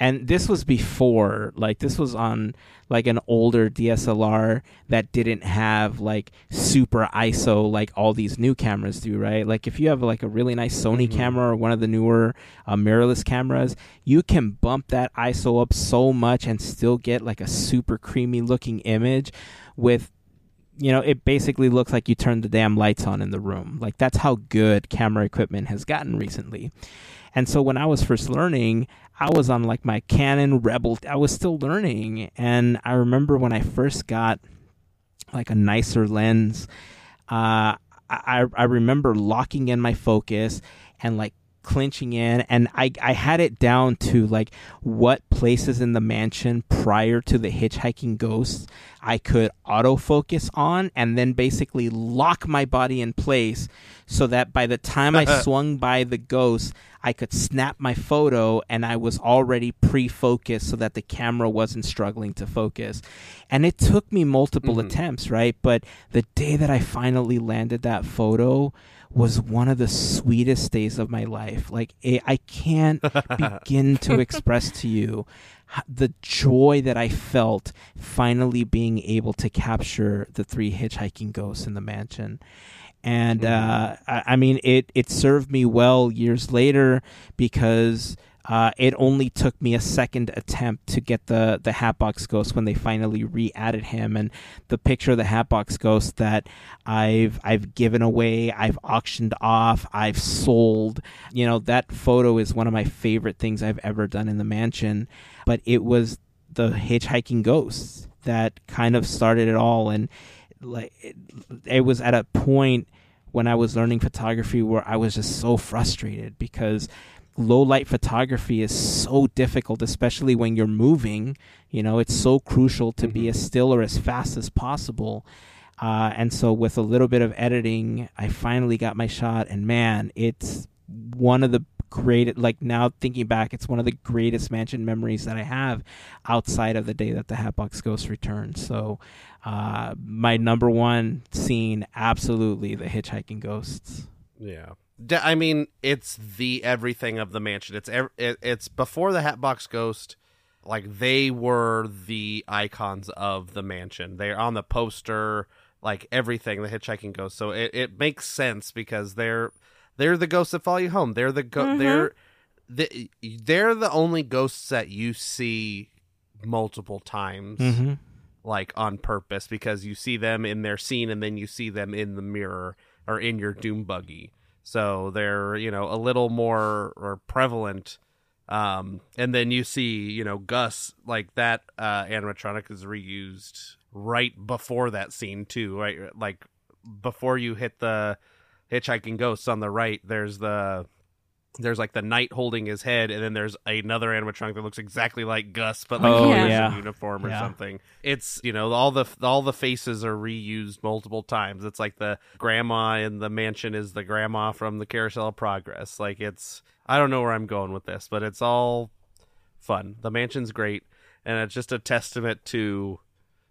and this was before like this was on like an older DSLR that didn't have like super ISO like all these new cameras do right like if you have like a really nice Sony Mhm. camera or one of the newer uh, mirrorless cameras you can bump that ISO up so much and still get like a super creamy looking image with you know, it basically looks like you turned the damn lights on in the room. Like that's how good camera equipment has gotten recently. And so when I was first learning, I was on like my Canon Rebel. I was still learning, and I remember when I first got like a nicer lens. Uh, I I remember locking in my focus and like clinching in and I, I had it down to like what places in the mansion prior to the hitchhiking ghosts I could autofocus on and then basically lock my body in place so that by the time I swung by the ghost I could snap my photo and I was already pre-focused so that the camera wasn't struggling to focus. And it took me multiple Mhm. attempts, right? But the day that I finally landed that photo was one of the sweetest days of my life. Like it, I can't begin to express to you the joy that I felt finally being able to capture the three hitchhiking ghosts in the mansion. And uh, I, I mean, it it served me well years later because uh, it only took me a second attempt to get the the Hatbox Ghost when they finally re-added him, and the picture of the Hatbox Ghost that I've I've given away, I've auctioned off, I've sold. You know, that photo is one of my favorite things I've ever done in the mansion. But it was the hitchhiking ghosts that kind of started it all, and like it, it was at a point when I was learning photography where I was just so frustrated because low light photography is so difficult, especially when you're moving. You know, it's so crucial to be Mhm. as still or as fast as possible. Uh, and so, with a little bit of editing, I finally got my shot, and man, it's one of the great. Like now, thinking back, it's one of the greatest mansion memories that I have outside of the day that the Hatbox Ghost returned. So, uh, my number one scene, absolutely, the hitchhiking ghosts. Yeah. D- I mean, it's the everything of the mansion. It's ev- it, it's before the Hatbox Ghost. Like they were the icons of the mansion. They're on the poster, like everything. The hitchhiking ghost. So it, it makes sense because they're they're the ghosts that follow you home. They're the go- Mhm. they're the, they're the only ghosts that you see multiple times Mm-hmm. like on purpose because you see them in their scene and then you see them in the mirror or in your doom buggy so they're you know a little more or prevalent um and then you see you know gus like that uh animatronic is reused right before that scene too right like before you hit the hitchhiking ghosts on the right there's the there's like the knight holding his head, and then there's another animatronic that looks exactly like Gus, but like Oh, yeah. a uniform or Yeah. something. It's you know all the all the faces are reused multiple times. It's like the grandma in the mansion is the grandma from the Carousel of Progress. Like it's I don't know where I'm going with this, but it's all fun. The mansion's great. and it's just a testament to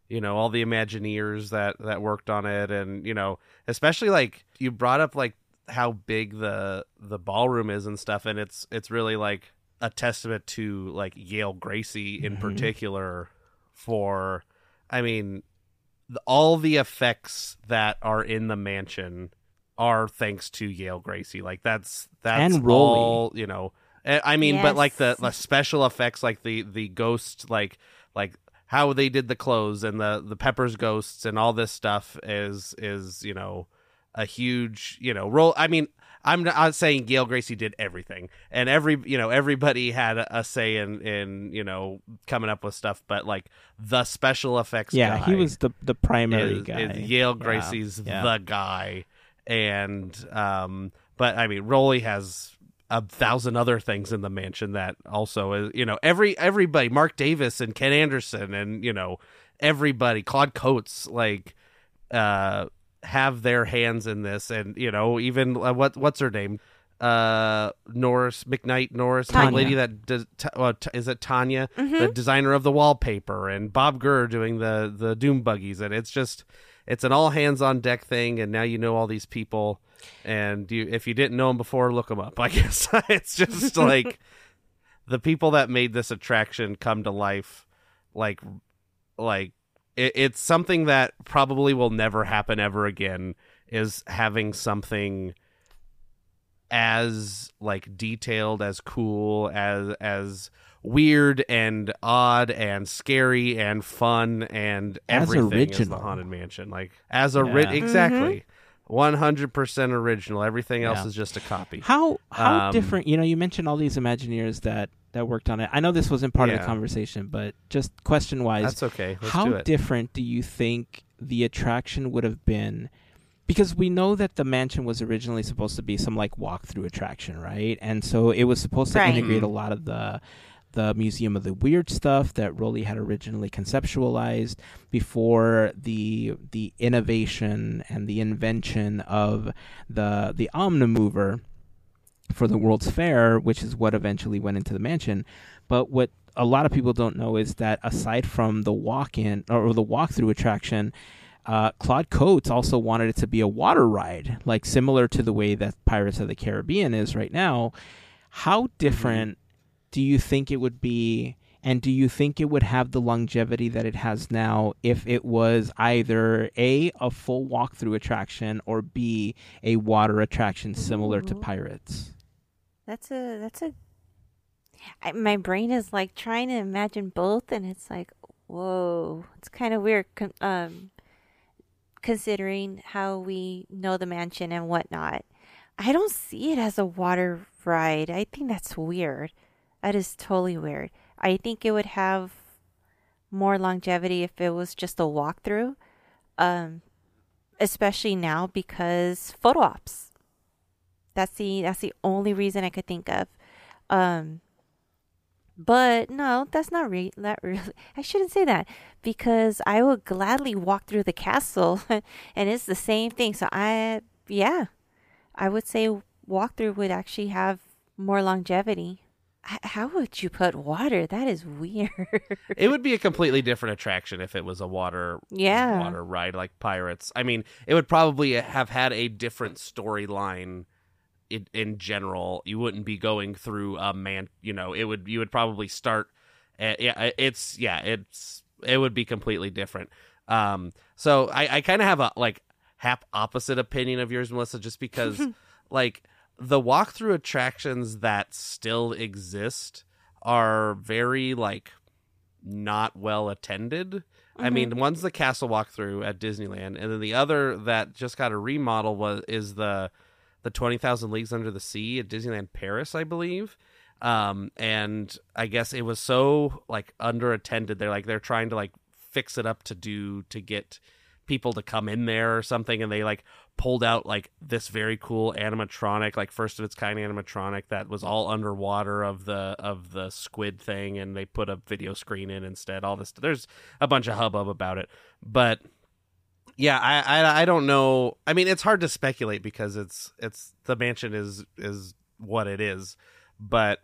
you know all the imagineers that that worked on it and you know especially like you brought up like how big the the ballroom is and stuff and it's it's really like a testament to like Yale Gracey in Mhm. particular for I mean the, all the effects that are in the mansion are thanks to Yale Gracey like that's that's And Rolly. all you know I I mean but like the, the special effects like the the ghost like like how they did the clothes and the the peppers ghosts and all this stuff is is you know a huge you know role i mean i'm not saying yale gracey did everything and every you know everybody had a, a say in in you know coming up with stuff but like the special effects yeah, he was the the primary is, guy. is yale gracey's yeah. the guy and um but i mean rolly has a thousand other things in the mansion that also is you know every everybody marc davis and ken anderson and you know everybody claude coats like uh have their hands in this and you know even uh, what what's her name? Uh norris mcknight norris the Tanya. lady that does t- uh, t- is it tanya? Mm-hmm. the designer of the wallpaper and bob gurr doing the the doom buggies. And it's just it's an all hands on deck thing. And now you know all these people. And you if you didn't know them before look them up i guess. It's just like the people that made this attraction come to life like like it, it's something that probably will never happen ever again is having something as like detailed as cool as as weird and odd and scary and fun and As everything as the original. haunted mansion like as a ri- Yeah. exactly 100% original everything else Yeah. is just a copy How how Um, different? You know, you mentioned all these Imagineers that that worked on it. I know this wasn't part of the conversation, but just question wise, that's okay let's how do it different do you think the attraction would have been? Because we know that the mansion was originally supposed to be some like walkthrough attraction, right? And so it was supposed to Right. integrate a Mhm. lot of the the Museum of the Weird stuff that Rolly had originally conceptualized before the the innovation and the invention of the the Omnimover for the World's Fair, which is what eventually went into the mansion. But what a lot of people don't know is that aside from the walk-in or the walkthrough attraction, uh, Claude Coats also wanted it to be a water ride, like similar to the way that Pirates of the Caribbean is right now. How different do you think it would be? And do you think it would have the longevity that it has now if it was either A, a full walkthrough attraction, or B, a water attraction similar to. Pirates? That's a that's a. I, my brain is like trying to imagine both, and it's like, whoa, it's kind of weird. Con- um, considering how we know the mansion and whatnot, I don't see it as a water ride. I think that's weird. That is totally weird. I think it would have more longevity if it was just a walkthrough, um, especially now because photo ops. That's the that's the only reason I could think of. Um, but no, that's not re- that really. I shouldn't say that because I would gladly walk through the castle, and it's the same thing. So I, yeah, I would say walkthrough would actually have more longevity. H- How would you put water? That is weird. it would be a completely different attraction if it was a water Yeah. water ride like pirates i mean it would probably have had a different storyline in, in general you wouldn't be going through a man you know it would you would probably start at, yeah eh, it's yeah it's it would be completely different um so i i kind of have a like half opposite opinion of yours melissa just because like the walkthrough attractions that still exist are very like not well attended. I mm-hmm. mean, one's the castle walkthrough at Disneyland, and then the other that just got a remodel was is the the Twenty Thousand Leagues Under the Sea at Disneyland Paris, I believe. Um, and I guess it was so like underattended. They're like they're trying to like fix it up to do to get people to come in there or something, and they like pulled out like this very cool animatronic, like first of its kind animatronic that was all underwater of the of the squid thing, and they put a video screen in instead. All this, there's a bunch of hubbub about it, but yeah, I, I I don't know. I mean, it's hard to speculate because it's it's the mansion is is what it is, but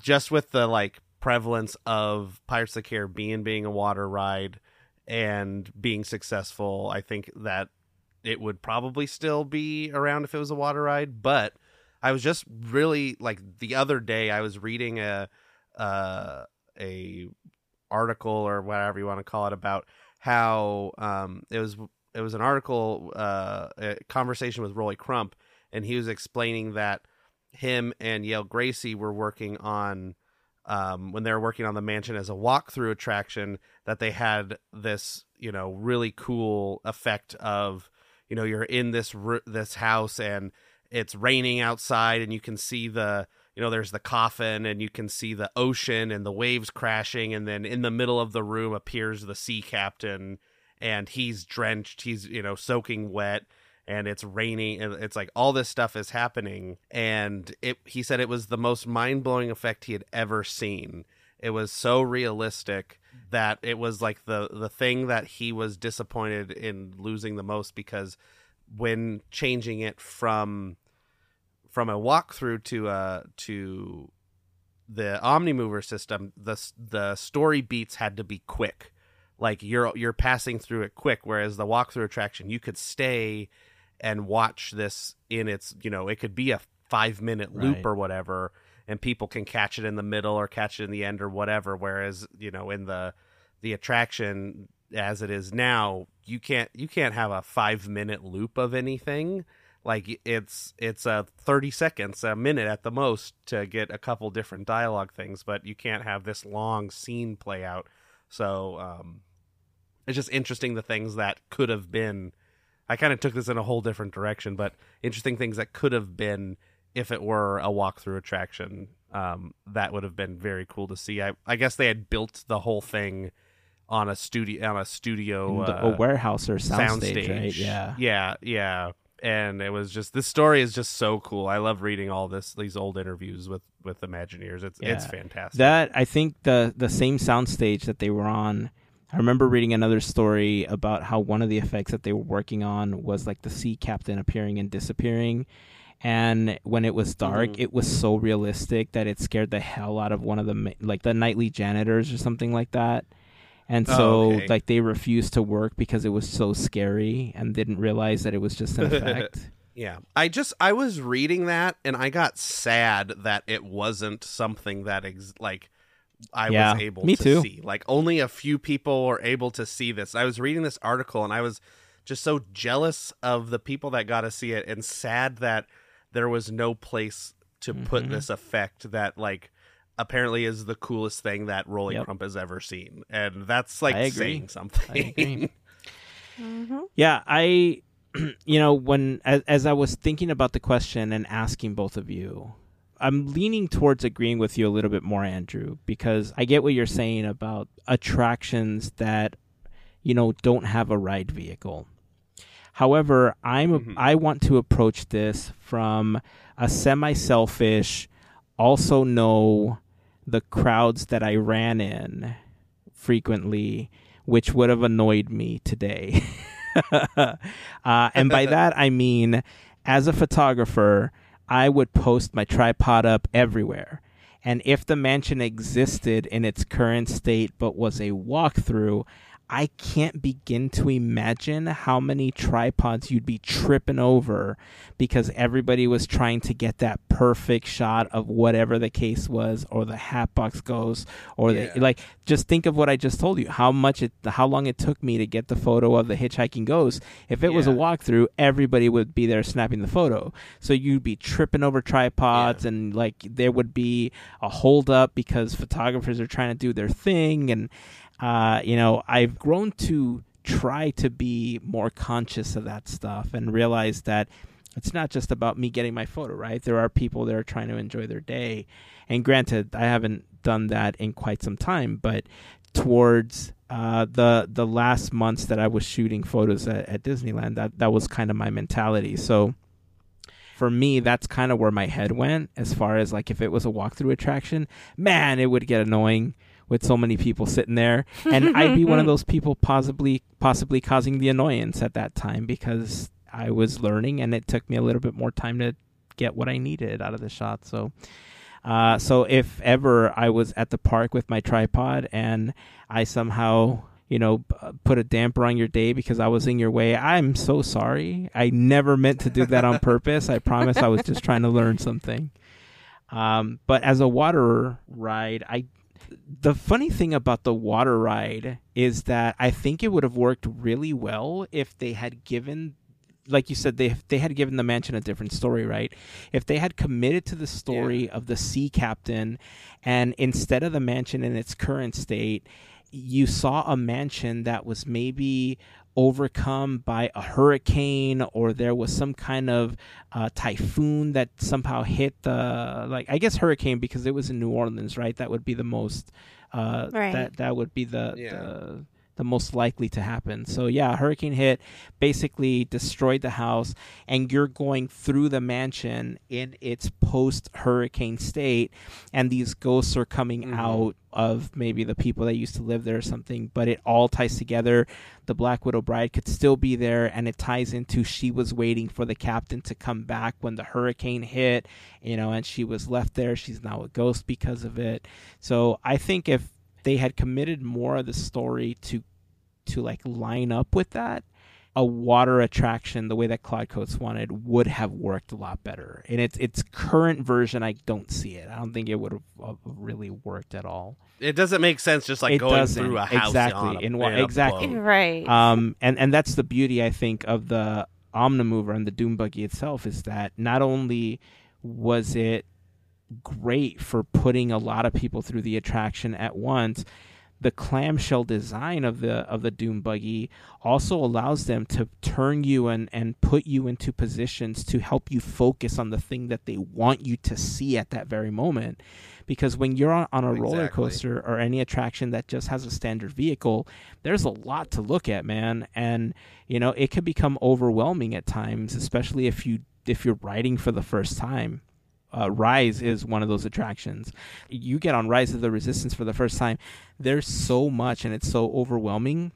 just with the like prevalence of Pirates of the Caribbean being a water ride and being successful, I think that it would probably still be around if it was a water ride. But I was just really like the other day I was reading a uh, a article or whatever you want to call it about how um, it was it was an article uh, a conversation with Rolly Crump and he was explaining that him and Yale Gracey were working on um, when they were working on the mansion as a walkthrough attraction that they had this you know really cool effect of you know you're in this this house and it's raining outside and you can see the you know there's the coffin and you can see the ocean and the waves crashing and then in the middle of the room appears the sea captain and he's drenched he's you know soaking wet and it's raining and it's like all this stuff is happening and it he said it was the most mind-blowing effect he had ever seen. It was so realistic that it was like the the thing that he was disappointed in losing the most because when changing it from from a walkthrough to uh to the OmniMover system, the the story beats had to be quick. Like you're you're passing through it quick, whereas the walkthrough attraction you could stay and watch this in its you know it could be a five minute loop right. or whatever, and people can catch it in the middle or catch it in the end or whatever. Whereas you know in the the attraction as it is now, you can't you can't have a five minute loop of anything like it's it's a 30 seconds a minute at the most to get a couple different dialogue things but you can't have this long scene play out. So um it's just interesting the things that could have been i kind of took this in a whole different direction but interesting things that could have been if it were a walkthrough attraction um that would have been very cool to see. I i guess they had built the whole thing on a studio on a studio uh, a warehouse or soundstage, sound right? Yeah, yeah, yeah and it was just this story is just so cool. I love reading all this these old interviews with with Imagineers. It's yeah. it's fantastic. That I think the the same soundstage that they were on. I remember reading another story about how one of the effects that they were working on was like the sea captain appearing and disappearing. And when it was dark, mm-hmm. it was so realistic that it scared the hell out of one of the like the nightly janitors or something like that and oh, so oh, okay. like they refused to work because it was so scary and didn't realize that it was just an effect. yeah. I just I was reading that and I got sad that it wasn't something that ex- like I yeah, was able me to too. see. Like only a few people were able to see this. I was reading this article and I was just so jealous of the people that got to see it and sad that there was no place to mm-hmm. put this effect that like apparently is the coolest thing that Rolly yep. Crump has ever seen, and that's like saying something. I mm-hmm. Yeah, I, you know, when as, as I was thinking about the question and asking both of you, I'm leaning towards agreeing with you a little bit more, Andrew, because I get what you're saying about attractions that, you know, don't have a ride vehicle. However, I'm mm-hmm. I want to approach this from a semi-selfish, also know the crowds that I ran in frequently, which would have annoyed me today. uh, and by that, I mean, as a photographer, I would post my tripod up everywhere. And if the mansion existed in its current state but was a walkthrough, I can't begin to imagine how many tripods you'd be tripping over because everybody was trying to get that perfect shot of whatever the case was or the Hatbox Ghost or yeah. the like just think of what I just told you how much it how long it took me to get the photo of the hitchhiking ghost if it yeah. was a walkthrough everybody would be there snapping the photo so you'd be tripping over tripods yeah. and like there would be a hold up because photographers are trying to do their thing and uh, you know, I've grown to try to be more conscious of that stuff and realize that it's not just about me getting my photo, right? There are people that are trying to enjoy their day. And granted, I haven't done that in quite some time, but towards uh, the the last months that I was shooting photos at, at Disneyland, that that was kind of my mentality. So for me, that's kind of where my head went as far as like if it was a walkthrough attraction, man, it would get annoying with so many people sitting there, and I'd be one of those people possibly possibly causing the annoyance at that time because I was learning, and it took me a little bit more time to get what I needed out of the shot. So. Uh, so if ever I was at the park with my tripod and I somehow you know, put a damper on your day because I was in your way. I'm so sorry. I never meant to do that on purpose. I promise I was just trying to learn something. Um, but as a water ride, I the funny thing about the water ride is that I think it would have worked really well if they had given like you said they they had given the mansion a different story, right? If they had committed to the story yeah. of the sea captain and instead of the mansion in its current state, you saw a mansion that was maybe overcome by a hurricane or there was some kind of uh, typhoon that somehow hit the like I guess hurricane because it was in New Orleans, right? That would be the most uh, right. that that would be the, yeah. the the most likely to happen. So yeah, hurricane hit, basically destroyed the house, and you're going through the mansion in its post hurricane state, and these ghosts are coming mm-hmm. out of maybe the people that used to live there or something, but it all ties together. The Black Widow bride could still be there, and it ties into she was waiting for the captain to come back when the hurricane hit, you know, and she was left there. She's now a ghost because of it. So I think if they had committed more of the story to to like line up with that, a water attraction the way that Claude Coats wanted would have worked a lot better. In its its current version, I don't see it. I don't think it would have really worked at all. It doesn't make sense just like it going doesn't. through a house exactly a, in, in exactly boat. right. Um, and and that's the beauty I think of the Omnimover and the Doom buggy itself is that not only was it great for putting a lot of people through the attraction at once. The clamshell design of the of the Doom buggy also allows them to turn you and, and put you into positions to help you focus on the thing that they want you to see at that very moment. Because when you're on, on a exactly. roller coaster or any attraction that just has a standard vehicle, there's a lot to look at, man. And you know, it can become overwhelming at times, especially if you if you're riding for the first time uh, Rise is one of those attractions. You get on Rise of the Resistance for the first time. There's so much, and it's so overwhelming.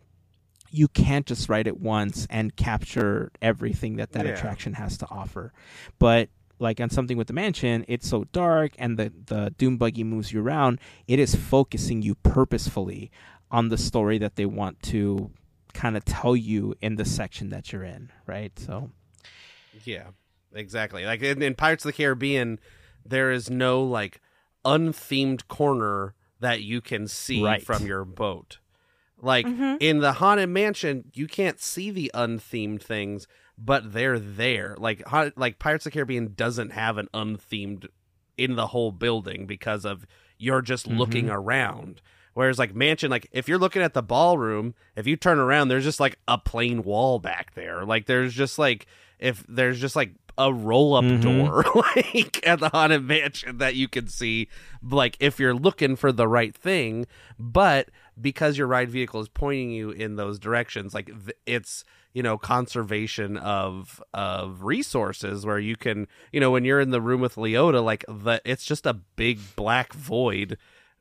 You can't just ride it once and capture everything that that yeah. attraction has to offer. But like on something with the mansion, it's so dark, and the the Doom buggy moves you around. It is focusing you purposefully on the story that they want to kind of tell you in the section that you're in, right? So, yeah exactly. Like in, in Pirates of the Caribbean, there is no like unthemed corner that you can see right. from your boat. Like mm-hmm. in the haunted mansion, you can't see the unthemed things, but they're there. Like like Pirates of the Caribbean doesn't have an unthemed in the whole building because of you're just mm-hmm. looking around. Whereas like mansion, like if you're looking at the ballroom, if you turn around, there's just like a plain wall back there. Like there's just like if there's just like a roll up mm-hmm. door like at the haunted mansion that you can see like if you're looking for the right thing. But because your ride vehicle is pointing you in those directions like it's you know conservation of of resources where you can you know when you're in the room with leota like the it's just a big black void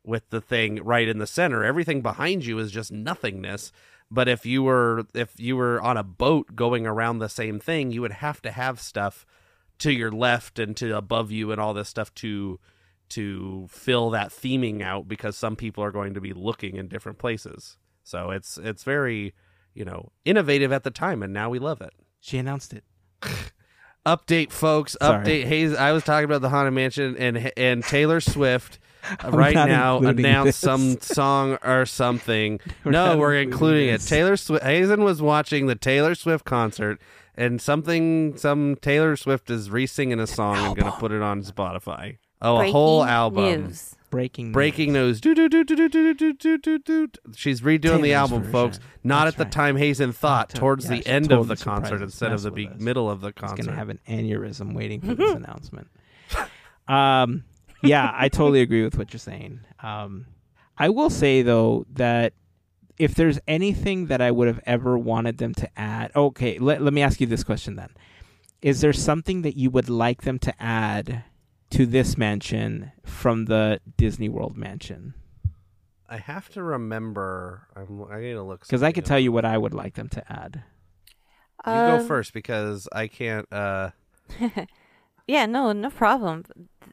with the thing right in the center. Everything behind you is just nothingness but if you were if you were on a boat going around the same thing, you would have to have stuff to your left and to above you and all this stuff to to fill that theming out because some people are going to be looking in different places. So it's it's very, you know, innovative at the time and now we love it. She announced it. Update folks, Sorry. update Hayes I was talking about the Haunted Mansion and and Taylor Swift right now announce this. some song or something. We're no, we're including this. it. Taylor Swift. Hazen was watching the Taylor Swift concert, and something, some Taylor Swift is re-singing a song and going to put it on Spotify. Oh, Breaking a whole album. News. Breaking Breaking news. Do, do, do, do, do, do, do, do, do, do. She's redoing Taylor's the album, version. folks. Not That's at the right. time Hazen thought, to, towards yeah, the end of the concert instead of the be- middle of the concert. He's going to have an aneurysm waiting for this announcement. Um, yeah, I totally agree with what you're saying. Um, I will say though that if there's anything that I would have ever wanted them to add, okay, let let me ask you this question then: Is there something that you would like them to add to this mansion from the Disney World mansion? I have to remember. I'm, I need to look because I could tell you what I would like them to add. You um, go first because I can't. Uh... Yeah, no, no problem.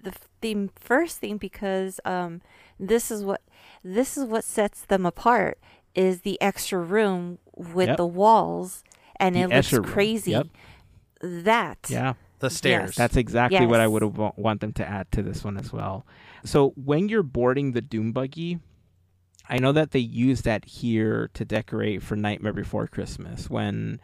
The, the first thing because um, this is what this is what sets them apart is the extra room with Yep. the walls, and The it looks crazy. Yep. That The stairs. That's exactly what I would have want them to add to this one as well. So when you're boarding the Doom buggy, I know that they use that here to decorate for Nightmare Before Christmas when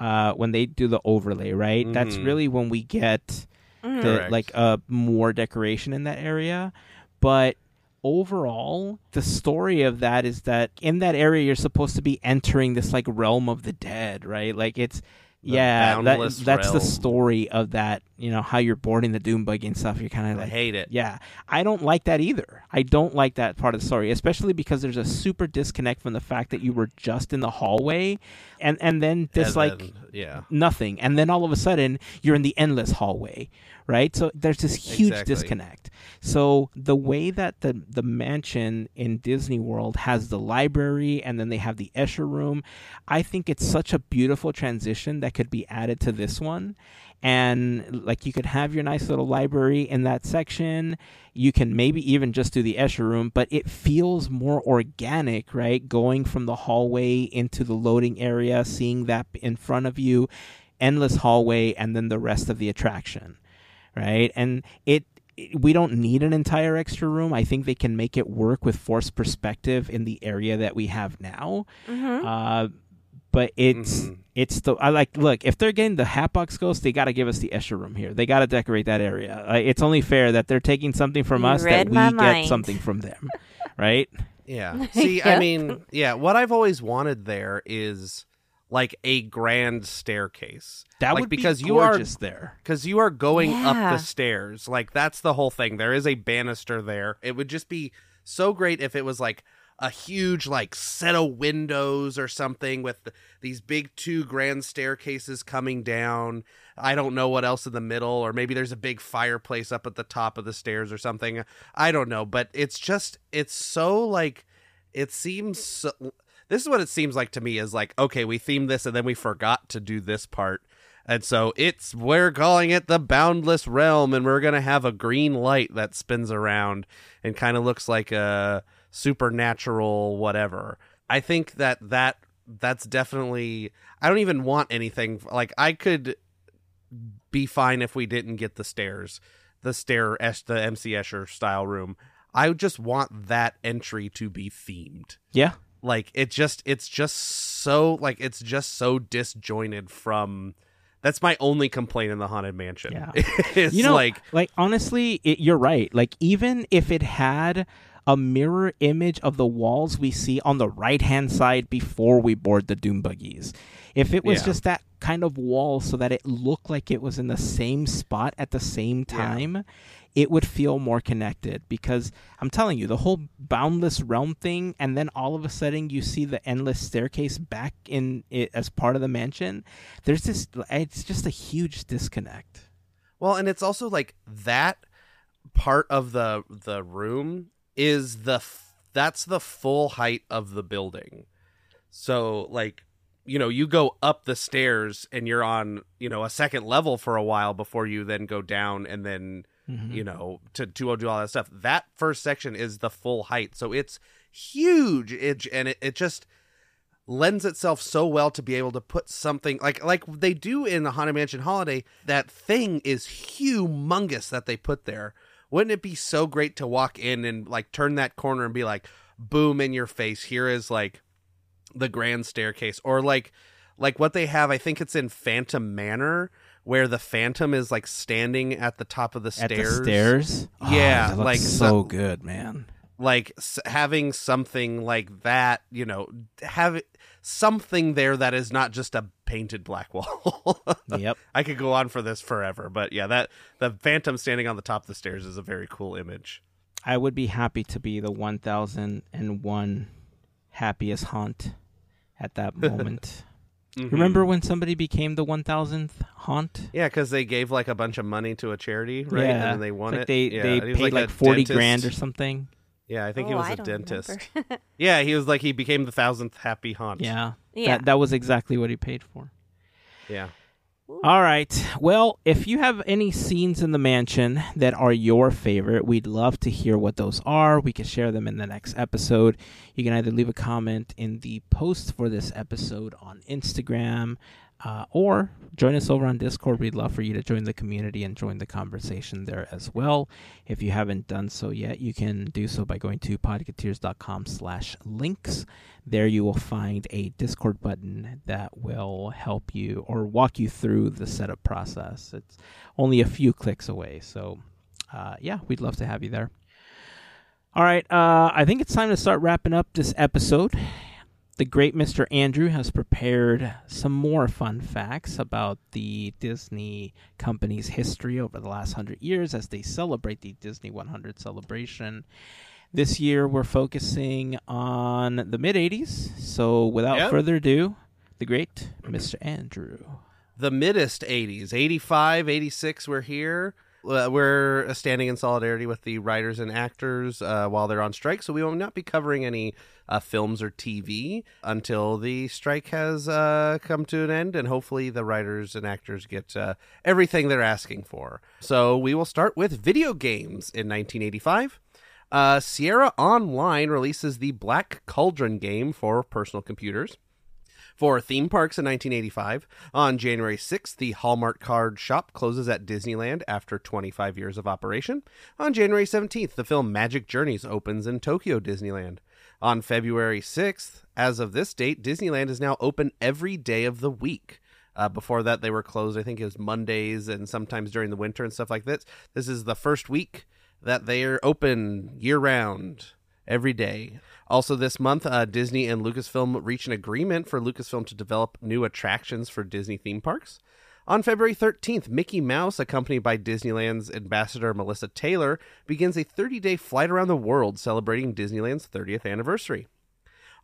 uh, when they do the overlay, right? That's Mhm. really when we get Mhm. the like uh more decoration in that area. But overall, the story of that is that in that area you're supposed to be entering this like realm of the dead, right? Like it's The yeah, that, that's the story of that. You know how you're boarding the doom buggy and stuff. You're kind of I like, hate it. yeah, I don't like that either. I don't like that part of the story, especially because there's a super disconnect from the fact that you were just in the hallway, and and then this And like then- yeah. nothing, and then all of a sudden you're in the endless hallway, right? So there's this huge Exactly. disconnect. So the way that the the mansion in Disney World has the library and then they have the Escher room, I think it's such a beautiful transition that could be added to this one. And like you could have your nice little library in that section. You can maybe even just do the Escher room, but it feels more organic, right? Going from the hallway into the loading area, seeing that in front of you, endless hallway, and then the rest of the attraction, right? And it we don't need an entire extra room. I think they can make it work with forced perspective in the area that we have now. Mhm. Uh, but it's Mhm. it's the I like look if they're getting the Hatbox Ghost, they got to give us the Escher room here. They got to decorate that area. Uh, it's only fair that they're taking something from You us that we my get something from them, right? Yeah. See, I mean, yeah, what I've always wanted there is like a grand staircase. That like would because be you are gorgeous there. because you are going up the stairs. Like that's the whole thing. There is a banister there. It would just be so great if it was like a huge like set of windows or something with th- these big two grand staircases coming down. I don't know what else in the middle or maybe there's a big fireplace up at the top of the stairs or something. I don't know, but it's just it's so like it seems so, this is what it seems like to me is like okay, we themed this and then we forgot to do this part. And so it's we're calling it the boundless realm and we're to have a green light that spins around and kind of looks like a supernatural whatever. I think that that that's definitely I don't even want anything like I could be fine if we didn't get the stairs, the stair the MC Escher style room. I just want that entry to be themed Yeah, like it just it's just so like it's just so disjointed from that's my only complaint in the haunted mansion Yeah. it's you know, like like honestly, it, you're right. Like even if it had a mirror image of the walls we see on the right hand side before we board the doom buggies, if it was Yeah. just that kind of wall so that it looked like it was in the same spot at the same time, it would feel more connected. Because I'm telling you, the whole boundless realm thing, and then all of a sudden you see the endless staircase back in it as part of the mansion. There's this. It's just a huge disconnect. well and it's also like that part of the the room is the f- that's the full height of the building so like you know you go up the stairs and you're on you know a second level for a while before you then go down and then Mhm. you know, to to do all that stuff. That first section is the full height, so it's huge. It, and it, it just lends itself so well to be able to put something like like they do in the Haunted Mansion Holiday. That thing is humongous that they put there. Wouldn't it be so great to walk in and like turn that corner and be like, boom in your face? Here is like the grand staircase, or like like what they have. I think it's in Phantom Manor where the Phantom is like standing at the top of the At stairs. the stairs? Oh, Yeah, looks like so so- good, man. like s- having something like that, you know, have something there that is not just a painted black wall. Yep. I could go on for this forever, but yeah, that the phantom standing on the top of the stairs is a very cool image. I would be happy to be the 1001 happiest haunt at that moment. Mhm. Remember when somebody became the 1000th haunt? Yeah, because they gave like a bunch of money to a charity, right? Yeah. And then they won like it. They, yeah, they and paid like, a 40 dentist. grand or something. Yeah, I think he Oh, was I a dentist. Yeah, he was like he became the thousandth happy haunt. Yeah. yeah. That, that was exactly what he paid for. yeah. All right. Well, if you have any scenes in the mansion that are your favorite, we'd love to hear what those are. We can share them in the next episode. You can either leave a comment in the post for this episode on Instagram uh, or join us over on Discord. We'd love for you to join the community and join the conversation there as well. If you haven't done so yet, you can do so by going to podketeers.com slash links. There you will find a Discord button that will help you or walk you through the setup process. It's only a few clicks away. So, uh, yeah, we'd love to have you there. All right, uh, I think it's time to start wrapping up this episode the great Mr. Andrew has prepared some more fun facts about the Disney company's history over the last hundred years as they celebrate the Disney 100 celebration. This year, we're focusing on the mid 80s. So, without Yep. further ado, the great Mr. Andrew. the middest 80s 85 86 we're here we're standing in solidarity with the writers and actors uh, while they're on strike so we will not be covering any uh, films or tv until the strike has uh, come to an end and hopefully the writers and actors get uh, everything they're asking for. So we will start with video games in 1985 uh, sierra online releases the black cauldron game for personal computers for theme parks in 1985, on January 6th, the Hallmark card shop closes at Disneyland after 25 years of operation. On January 17th, the film Magic Journeys opens in Tokyo Disneyland. On February 6th, as of this date, Disneyland is now open every day of the week. Uh, before that, they were closed, I think it was Mondays and sometimes during the winter and stuff like this. This is the first week that they are open year round every day. Also, this month, uh, Disney and Lucasfilm reach an agreement for Lucasfilm to develop new attractions for Disney theme parks. On February 13th, Mickey Mouse, accompanied by Disneyland's ambassador Melissa Taylor, begins a 30 day flight around the world celebrating Disneyland's 30th anniversary.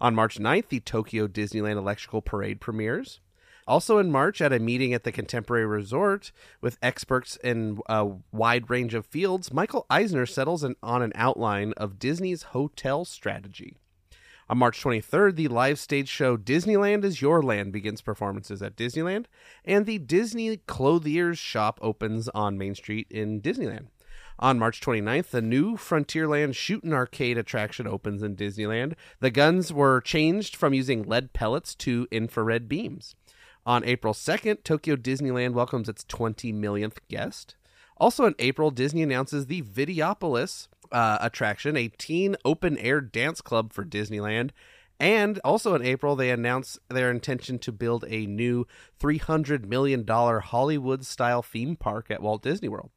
On March 9th, the Tokyo Disneyland Electrical Parade premieres. Also in March, at a meeting at the Contemporary Resort with experts in a wide range of fields, Michael Eisner settles an, on an outline of Disney's hotel strategy. On March 23rd, the live stage show Disneyland is Your Land begins performances at Disneyland, and the Disney Clothiers shop opens on Main Street in Disneyland. On March 29th, the new Frontierland Shootin' Arcade attraction opens in Disneyland. The guns were changed from using lead pellets to infrared beams. On April 2nd, Tokyo Disneyland welcomes its 20 millionth guest. Also in April, Disney announces the Videopolis uh, attraction, a teen open air dance club for Disneyland. And also in April, they announce their intention to build a new $300 million Hollywood style theme park at Walt Disney World.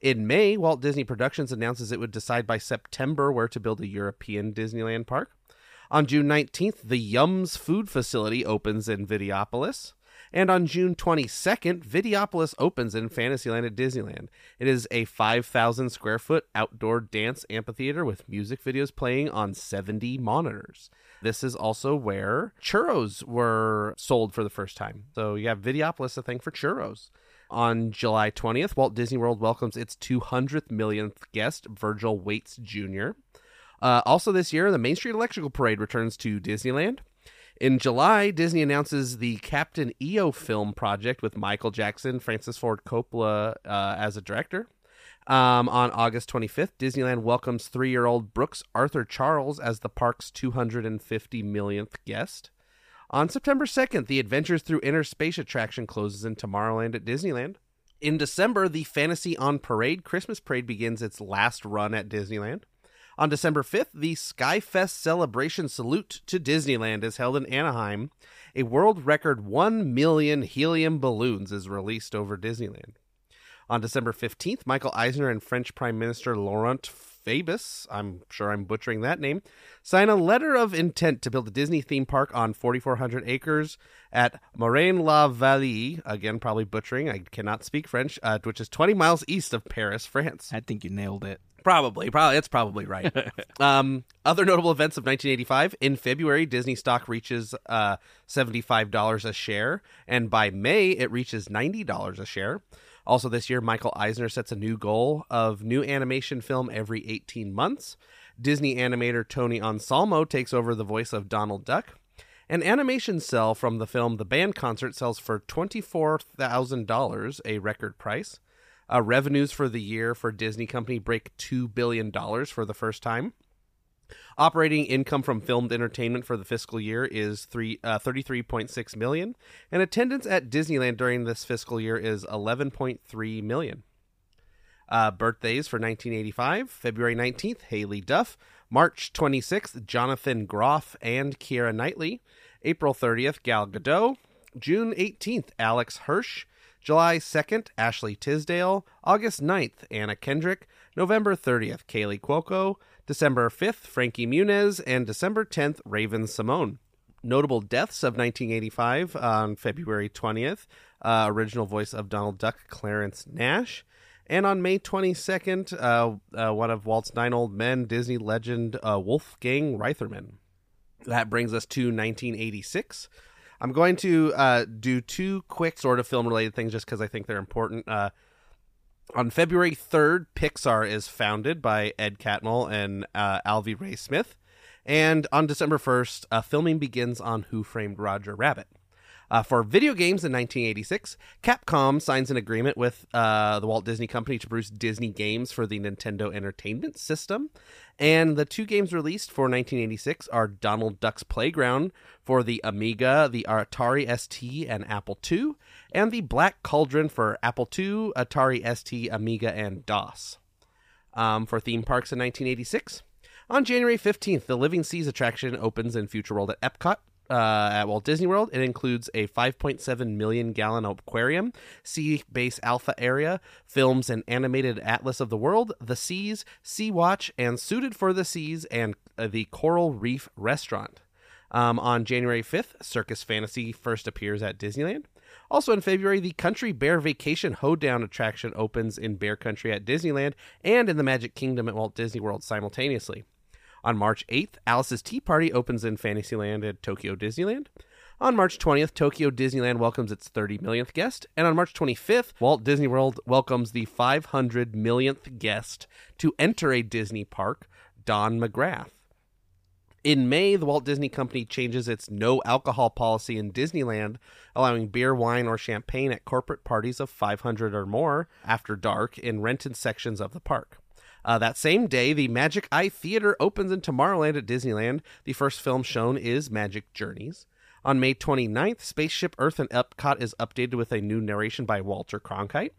In May, Walt Disney Productions announces it would decide by September where to build a European Disneyland park. On June 19th, the Yums Food Facility opens in Videopolis. And on June 22nd, Videopolis opens in Fantasyland at Disneyland. It is a 5,000 square foot outdoor dance amphitheater with music videos playing on 70 monitors. This is also where churros were sold for the first time. So you have Videopolis, a thing for churros. On July 20th, Walt Disney World welcomes its 200th millionth guest, Virgil Waits Jr. Uh, also, this year, the Main Street Electrical Parade returns to Disneyland. In July, Disney announces the Captain EO film project with Michael Jackson, Francis Ford Coppola uh, as a director. Um, on August 25th, Disneyland welcomes three year old Brooks Arthur Charles as the park's 250 millionth guest. On September 2nd, the Adventures Through Inner Space attraction closes in Tomorrowland at Disneyland. In December, the Fantasy on Parade Christmas Parade begins its last run at Disneyland. On December 5th, the Skyfest Celebration Salute to Disneyland is held in Anaheim. A world record 1 million helium balloons is released over Disneyland. On December 15th, Michael Eisner and French Prime Minister Laurent Fabius, I'm sure I'm butchering that name, sign a letter of intent to build a Disney theme park on 4,400 acres at Moraine-la-Vallée, again, probably butchering, I cannot speak French, uh, which is 20 miles east of Paris, France. I think you nailed it. Probably, probably it's probably right. um, other notable events of 1985 in February, Disney stock reaches uh, seventy-five dollars a share, and by May it reaches ninety dollars a share. Also, this year, Michael Eisner sets a new goal of new animation film every 18 months. Disney animator Tony Anselmo takes over the voice of Donald Duck. An animation cell from the film The Band Concert sells for $24,000, a record price. Uh, revenues for the year for Disney Company break $2 billion for the first time. Operating income from filmed entertainment for the fiscal year is three uh, 33.6 million, and attendance at Disneyland during this fiscal year is 11.3 million. Uh, birthdays for 1985 February 19th, Haylie Duff. March 26th, Jonathan Groff and Keira Knightley. April 30th, Gal Gadot. June 18th, Alex Hirsch. July 2nd, Ashley Tisdale. August 9th, Anna Kendrick. November 30th, Kaley Cuoco. December 5th, Frankie Muniz. And December 10th, Raven-Symoné. Notable deaths of 1985 on February 20th. Uh, original voice of Donald Duck, Clarence Nash. And on May 22nd, uh, uh, one of Walt's nine old men, Disney legend uh, Wolfgang Reitherman. That brings us to 1986. I'm going to uh, do two quick sort of film related things just because I think they're important. Uh, on February 3rd, Pixar is founded by Ed Catmull and uh, Alvy Ray Smith. And on December 1st, uh, filming begins on Who Framed Roger Rabbit. Uh, for video games in 1986, Capcom signs an agreement with uh, the Walt Disney Company to produce Disney games for the Nintendo Entertainment System. And the two games released for 1986 are Donald Duck's Playground for the Amiga, the Atari ST, and Apple II, and the Black Cauldron for Apple II, Atari ST, Amiga, and DOS. Um, for theme parks in 1986, on January 15th, the Living Seas attraction opens in Future World at Epcot uh, at Walt Disney World. It includes a 5.7 million gallon aquarium, sea base alpha area, films an animated atlas of the world, the seas, Sea Watch, and Suited for the Seas, and uh, the Coral Reef Restaurant. Um, on January 5th, Circus Fantasy first appears at Disneyland. Also in February, the Country Bear Vacation Hoedown attraction opens in Bear Country at Disneyland and in the Magic Kingdom at Walt Disney World simultaneously. On March 8th, Alice's Tea Party opens in Fantasyland at Tokyo Disneyland. On March 20th, Tokyo Disneyland welcomes its 30 millionth guest. And on March 25th, Walt Disney World welcomes the 500 millionth guest to enter a Disney park, Don McGrath. In May, the Walt Disney Company changes its no alcohol policy in Disneyland, allowing beer, wine, or champagne at corporate parties of 500 or more after dark in rented sections of the park. Uh, that same day, the Magic Eye Theater opens in Tomorrowland at Disneyland. The first film shown is Magic Journeys. On May 29th, Spaceship Earth and Epcot is updated with a new narration by Walter Cronkite.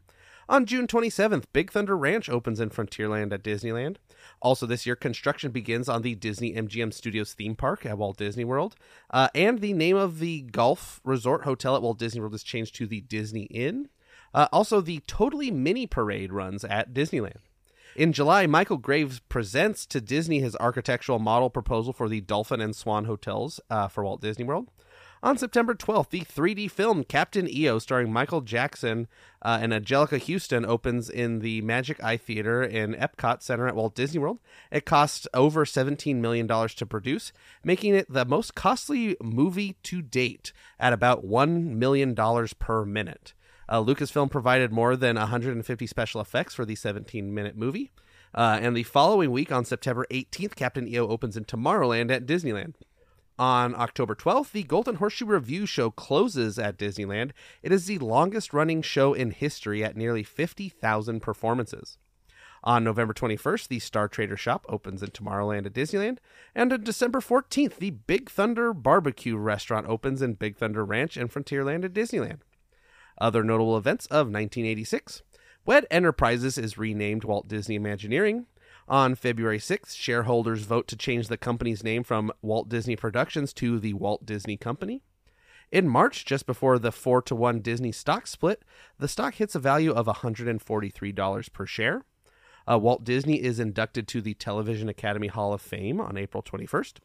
On June 27th, Big Thunder Ranch opens in Frontierland at Disneyland. Also, this year, construction begins on the Disney MGM Studios theme park at Walt Disney World. Uh, and the name of the golf resort hotel at Walt Disney World is changed to the Disney Inn. Uh, also, the Totally Mini Parade runs at Disneyland. In July, Michael Graves presents to Disney his architectural model proposal for the Dolphin and Swan hotels uh, for Walt Disney World. On September 12th, the 3D film Captain EO, starring Michael Jackson uh, and Anjelica Huston, opens in the Magic Eye Theater in Epcot Center at Walt Disney World. It costs over $17 million to produce, making it the most costly movie to date at about $1 million per minute. Uh, Lucasfilm provided more than 150 special effects for the 17 minute movie. Uh, and the following week, on September 18th, Captain EO opens in Tomorrowland at Disneyland. On October 12th, the Golden Horseshoe Revue show closes at Disneyland. It is the longest running show in history at nearly 50,000 performances. On November 21st, the Star Trader shop opens in Tomorrowland at Disneyland. And on December 14th, the Big Thunder Barbecue restaurant opens in Big Thunder Ranch and Frontierland at Disneyland. Other notable events of 1986 WED Enterprises is renamed Walt Disney Imagineering. On February 6th, shareholders vote to change the company's name from Walt Disney Productions to the Walt Disney Company. In March, just before the 4 to 1 Disney stock split, the stock hits a value of $143 per share. Uh, Walt Disney is inducted to the Television Academy Hall of Fame on April 21st.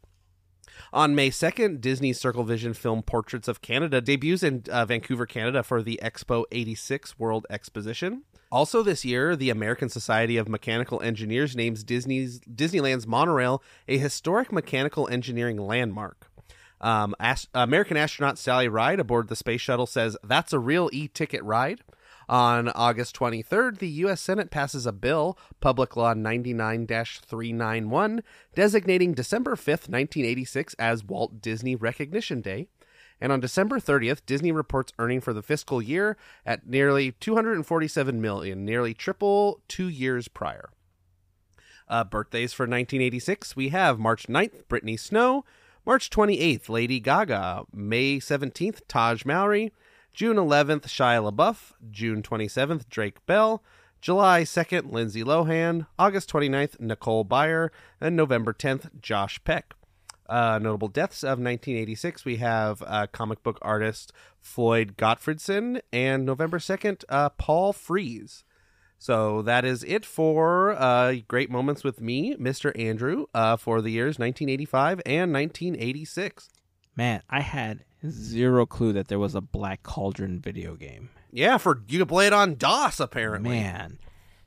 On May 2nd, Disney's Circle Vision film Portraits of Canada debuts in uh, Vancouver, Canada for the Expo 86 World Exposition. Also this year, the American Society of Mechanical Engineers names Disney's Disneyland's monorail a historic mechanical engineering landmark. Um, American astronaut Sally Ride aboard the space shuttle says that's a real e-ticket ride. On August 23rd, the U.S. Senate passes a bill, Public Law 99 391, designating December 5th, 1986 as Walt Disney Recognition Day. And on December 30th, Disney reports earning for the fiscal year at nearly 247 million, nearly triple two years prior. Uh, birthdays for 1986, we have March 9th, Brittany Snow, March 28th, Lady Gaga, May 17th, Taj Mowry, June 11th, Shia LaBeouf, June 27th, Drake Bell, July 2nd, Lindsay Lohan, August 29th, Nicole Byer, and November 10th, Josh Peck. Uh, notable deaths of 1986, we have uh, comic book artist Floyd Gottfredson, and November 2nd, uh, Paul Frees. So that is it for uh, Great Moments with me, Mr. Andrew, uh, for the years 1985 and 1986. Man, I had zero clue that there was a Black Cauldron video game. Yeah, for you to play it on DOS, apparently. Man,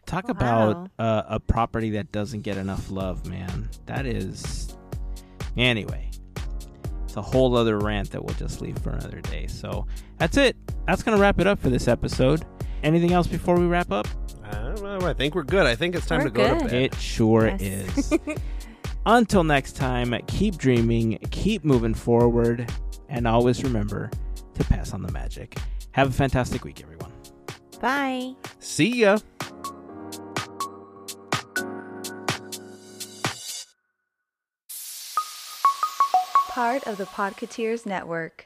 talk Wow. about uh, a property that doesn't get enough love, man. That is. Anyway, it's a whole other rant that we'll just leave for another day. So that's it. That's going to wrap it up for this episode. Anything else before we wrap up? Uh, well, I think we're good. I think it's time We're to go to bed. It sure Yes. is. Until next time, keep dreaming, keep moving forward, and always remember to pass on the magic. Have a fantastic week, everyone. Bye. See ya. Part of the Podketeers Network.